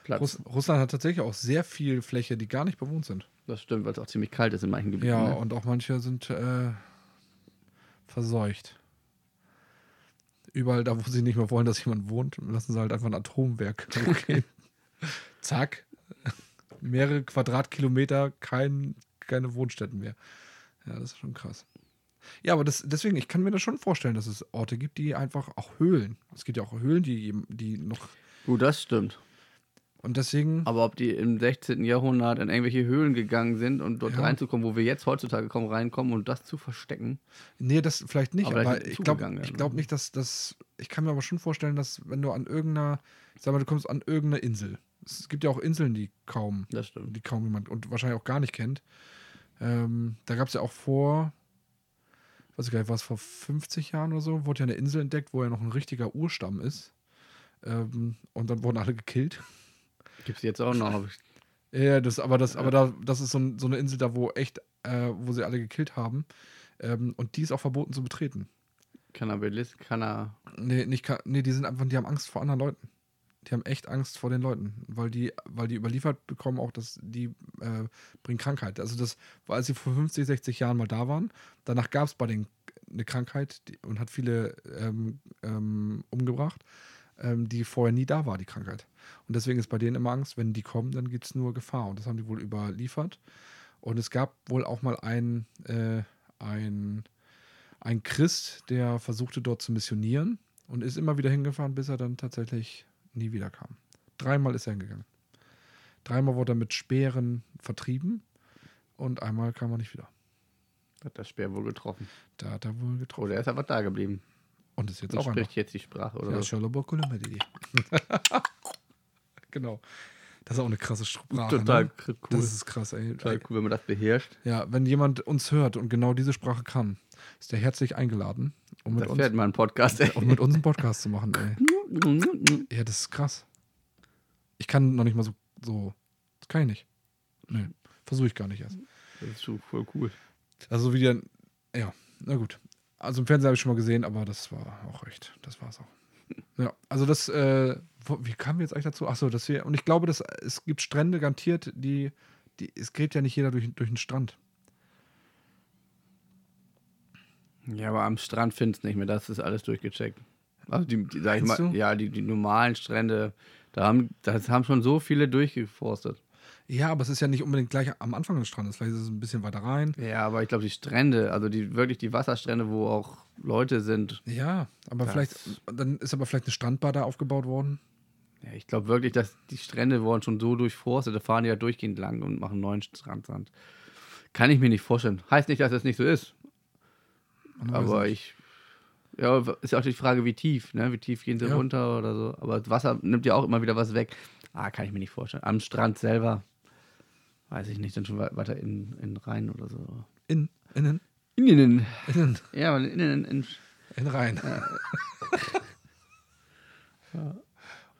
Platz. Russ Russland hat tatsächlich auch sehr viel Fläche, die gar nicht bewohnt sind. Das stimmt, weil es auch ziemlich kalt ist in manchen Gebieten. Ja, ne? und auch manche sind äh, verseucht. Überall da, wo sie nicht mehr wollen, dass jemand wohnt, lassen sie halt einfach ein Atomwerk hochgehen. Zack. Mehrere Quadratkilometer, kein, keine Wohnstätten mehr. Ja, das ist schon krass. Ja, aber das, deswegen, ich kann mir das schon vorstellen, dass es Orte gibt, die einfach auch Höhlen. Es gibt ja auch Höhlen, die, die noch. Gut, das stimmt. Und deswegen. Aber ob die im 16. Jahrhundert in irgendwelche Höhlen gegangen sind und dort Ja. reinzukommen, wo wir jetzt heutzutage kaum reinkommen und das zu verstecken. Nee, das vielleicht nicht, Aber aber, ich glaube werden, glaub nicht, dass das. Ich kann mir aber schon vorstellen, dass wenn du an irgendeiner, ich sag mal, du kommst an irgendeine Insel. Es gibt ja auch Inseln, die kaum, Das stimmt. die kaum jemand und wahrscheinlich auch gar nicht kennt. Ähm, da gab es ja auch vor, weiß ich gar nicht, war es vor 50 Jahren oder so, wurde ja eine Insel entdeckt, wo ja noch ein richtiger Urstamm ist. Ähm, und dann wurden alle gekillt. Gibt es jetzt auch noch. Ja, das, aber das, aber da, das ist so, ein, so eine Insel da, wo echt, äh, wo sie alle gekillt haben. Ähm, und die ist auch verboten zu betreten. Cannabis, Canna. Nee, nicht, nee, die sind einfach, die haben Angst vor anderen Leuten. Die haben echt Angst vor den Leuten, weil die, weil die überliefert bekommen auch, dass die äh, bringen Krankheit. Also das als sie vor 50, 60 Jahren mal da waren, danach gab es bei denen eine Krankheit die, und hat viele ähm, ähm, umgebracht, ähm, die vorher nie da war, die Krankheit. Und deswegen ist bei denen immer Angst, wenn die kommen, dann gibt es nur Gefahr. Und das haben die wohl überliefert. Und es gab wohl auch mal einen, äh, ein, ein Christ, der versuchte dort zu missionieren und ist immer wieder hingefahren, bis er dann tatsächlich nie wieder kam. Dreimal ist er hingegangen. Dreimal wurde er mit Speeren vertrieben und einmal kam er nicht wieder. Hat das Speer wohl getroffen. Da hat er wohl getroffen. Oder er ist einfach da geblieben. Und ist jetzt Und auch einer. spricht jetzt die Sprache, oder? Ja, genau. Das ist auch eine krasse Sprache. Total ne? cool. Das ist krass, ey. Total cool, wenn man das beherrscht. Ja, wenn jemand uns hört und genau diese Sprache kann, ist er herzlich eingeladen, um mit, uns, wird mal ein Podcast, ey. um mit uns einen Podcast zu machen, ey. Ja, das ist krass. Ich kann noch nicht mal so. so das kann ich nicht. Nee, versuche ich gar nicht erst. Das ist schon voll cool. Also wieder. Ja, na gut. Also im Fernsehen habe ich schon mal gesehen, aber das war auch echt. Das war es auch. Ja, also das. Äh, wo, wie kamen wir jetzt eigentlich dazu? Achso, dass wir. Und ich glaube, dass es gibt Strände garantiert, die. die es geht ja nicht jeder durch, durch den Strand. Ja, aber am Strand findest du nicht mehr. Das ist alles durchgecheckt. Also die, die sag ich mal, du? ja, die, die normalen Strände, da haben, das haben schon so viele durchgeforstet. Ja, aber es ist ja nicht unbedingt gleich am Anfang des Strandes. Vielleicht ist es ein bisschen weiter rein. Ja, aber ich glaube, die Strände, also die wirklich die Wasserstrände, wo auch Leute sind, Ja, aber Das- vielleicht. Dann ist aber vielleicht eine Strandbar da aufgebaut worden. ja, ich glaube wirklich, dass die Strände wurden schon so durchforstet, da fahren die ja durchgehend lang und machen neuen Strandsand. Kann ich mir nicht vorstellen. Heißt nicht, dass es nicht so ist, aber ich. Ja, ist ja auch die Frage, wie tief, ne? Wie tief gehen sie Ja. runter oder so. Aber das Wasser nimmt ja auch immer wieder was weg. Ah, kann ich mir nicht vorstellen. Am Strand selber, weiß ich nicht, dann schon we- weiter in, in rein oder so. In, innen, Innen. innen, Ja, innen, in, in rein.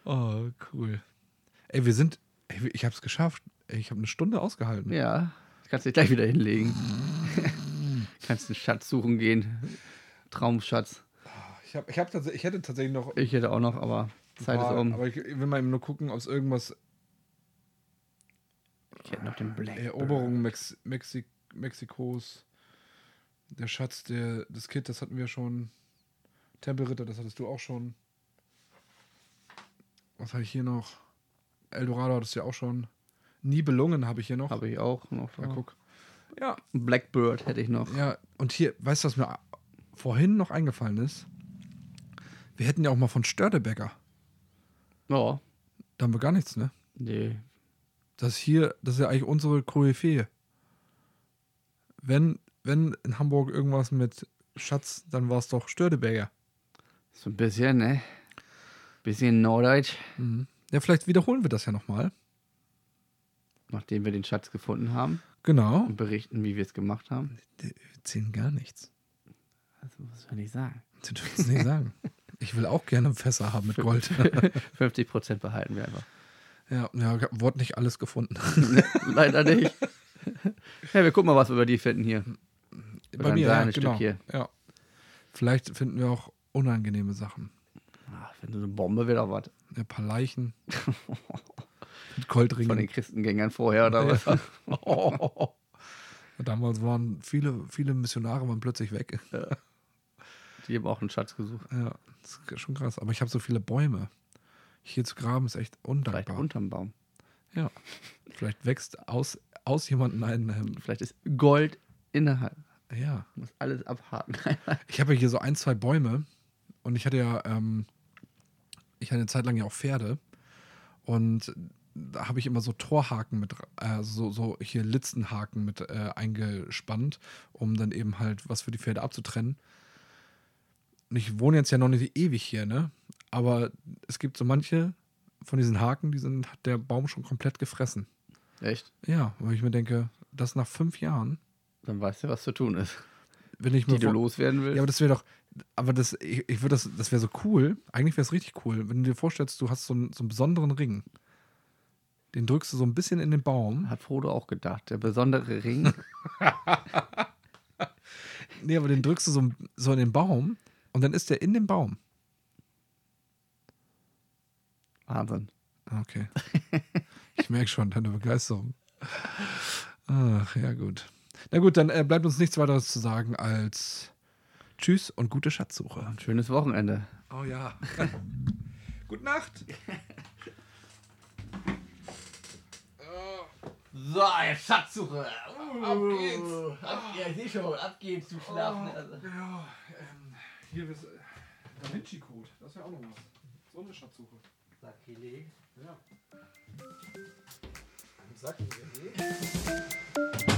oh, cool. Ey, wir sind. Ey, ich hab's geschafft. Ich habe eine Stunde ausgehalten. Ja, kannst dich gleich wieder hinlegen. kannst einen Schatz suchen gehen. Traumschatz. Ich, hab, ich, hab tats- ich hätte tatsächlich noch. Ich hätte auch noch, aber Zeit Boah, ist um. Aber ich, will mal eben nur gucken, ob es irgendwas. Ich hätte noch den Black. Eroberung Mex Mexi Mexikos. Der Schatz der, des Kid, das hatten wir schon. Tempelritter, das hattest du auch schon. Was habe ich hier noch? Eldorado hattest du ja auch schon. Nibelungen habe ich hier noch. Habe ich auch noch. Ja, guck. Ja, Blackbird hätte ich noch. ja, und hier, weißt du, was mir vorhin noch eingefallen ist? Wir hätten ja auch mal von Störtebecker. Ja. Da haben wir gar nichts, ne? Nee. Das hier, das ist ja eigentlich unsere Koryphäe. Wenn, wenn in Hamburg irgendwas mit Schatz, dann war es doch Störteberger. So ein bisschen, ne? Bisschen Norddeutsch. Mhm. Ja, vielleicht wiederholen wir das ja nochmal. Nachdem wir den Schatz gefunden haben Genau. und berichten, wie wir es gemacht haben. Wir erzählen gar nichts. Das muss man nicht sagen. Sie dürfen es nicht sagen. Ich will auch gerne Fässer haben mit Gold. 50% behalten wir einfach. ja, ja, wurde nicht alles gefunden. Leider nicht. Ja, wir gucken mal, was wir über die finden hier. Bei mir, ja, genau. hier. Ja. Vielleicht finden wir auch unangenehme Sachen. Ach, wenn so eine Bombe auch was. Ein paar Leichen mit Von den Goldringen. Christengängern vorher oder was? Damals waren viele, viele Missionare waren plötzlich weg. Die haben auch einen Schatz gesucht. Ja, das ist schon krass. Aber ich habe so viele Bäume. Hier zu graben ist echt Vielleicht undankbar. unterm Baum. ja. Vielleicht wächst aus, aus jemandem ein. Ähm, Vielleicht ist Gold innerhalb. ja. Muss alles abhaken. Ich habe ja hier so ein, zwei Bäume. Und ich hatte ja, ähm, ich hatte eine Zeit lang ja auch Pferde. Und da habe ich immer so Torhaken mit, äh, so, so hier Litzenhaken mit äh, eingespannt, um dann eben halt was für die Pferde abzutrennen. Und ich wohne jetzt ja noch nicht ewig hier, ne? Aber es gibt so manche von diesen Haken, die sind, hat der Baum schon komplett gefressen. Echt? Ja, weil ich mir denke, das nach fünf Jahren, Dann weißt du, was zu tun ist. wenn ich Die mir du vor- loswerden willst. Ja, aber das wäre doch, aber das, ich, ich würde das, das wäre so cool. Eigentlich wäre es richtig cool, wenn du dir vorstellst, du hast so einen, so einen besonderen Ring. Den drückst du so ein bisschen in den Baum. Hat Frodo auch gedacht. Der besondere Ring. Nee, aber den drückst du so, so in den Baum und dann ist der in dem Baum. Wahnsinn. Okay. Ich merke schon deine Begeisterung. Ach, ja, gut. Na gut, dann äh, bleibt uns nichts weiteres zu sagen als Tschüss und gute Schatzsuche. Ein schönes Wochenende. Oh ja. Gute Nacht. So, jetzt Schatzsuche. Ab geht's. Ab, ja, ich sehe schon, ab geht's, du Schlafen. Also. Ja, ähm, hier ist Da Vinci-Code. Das wäre auch noch was. So eine Schatzsuche. Sakrileg. Ja. Sacken wir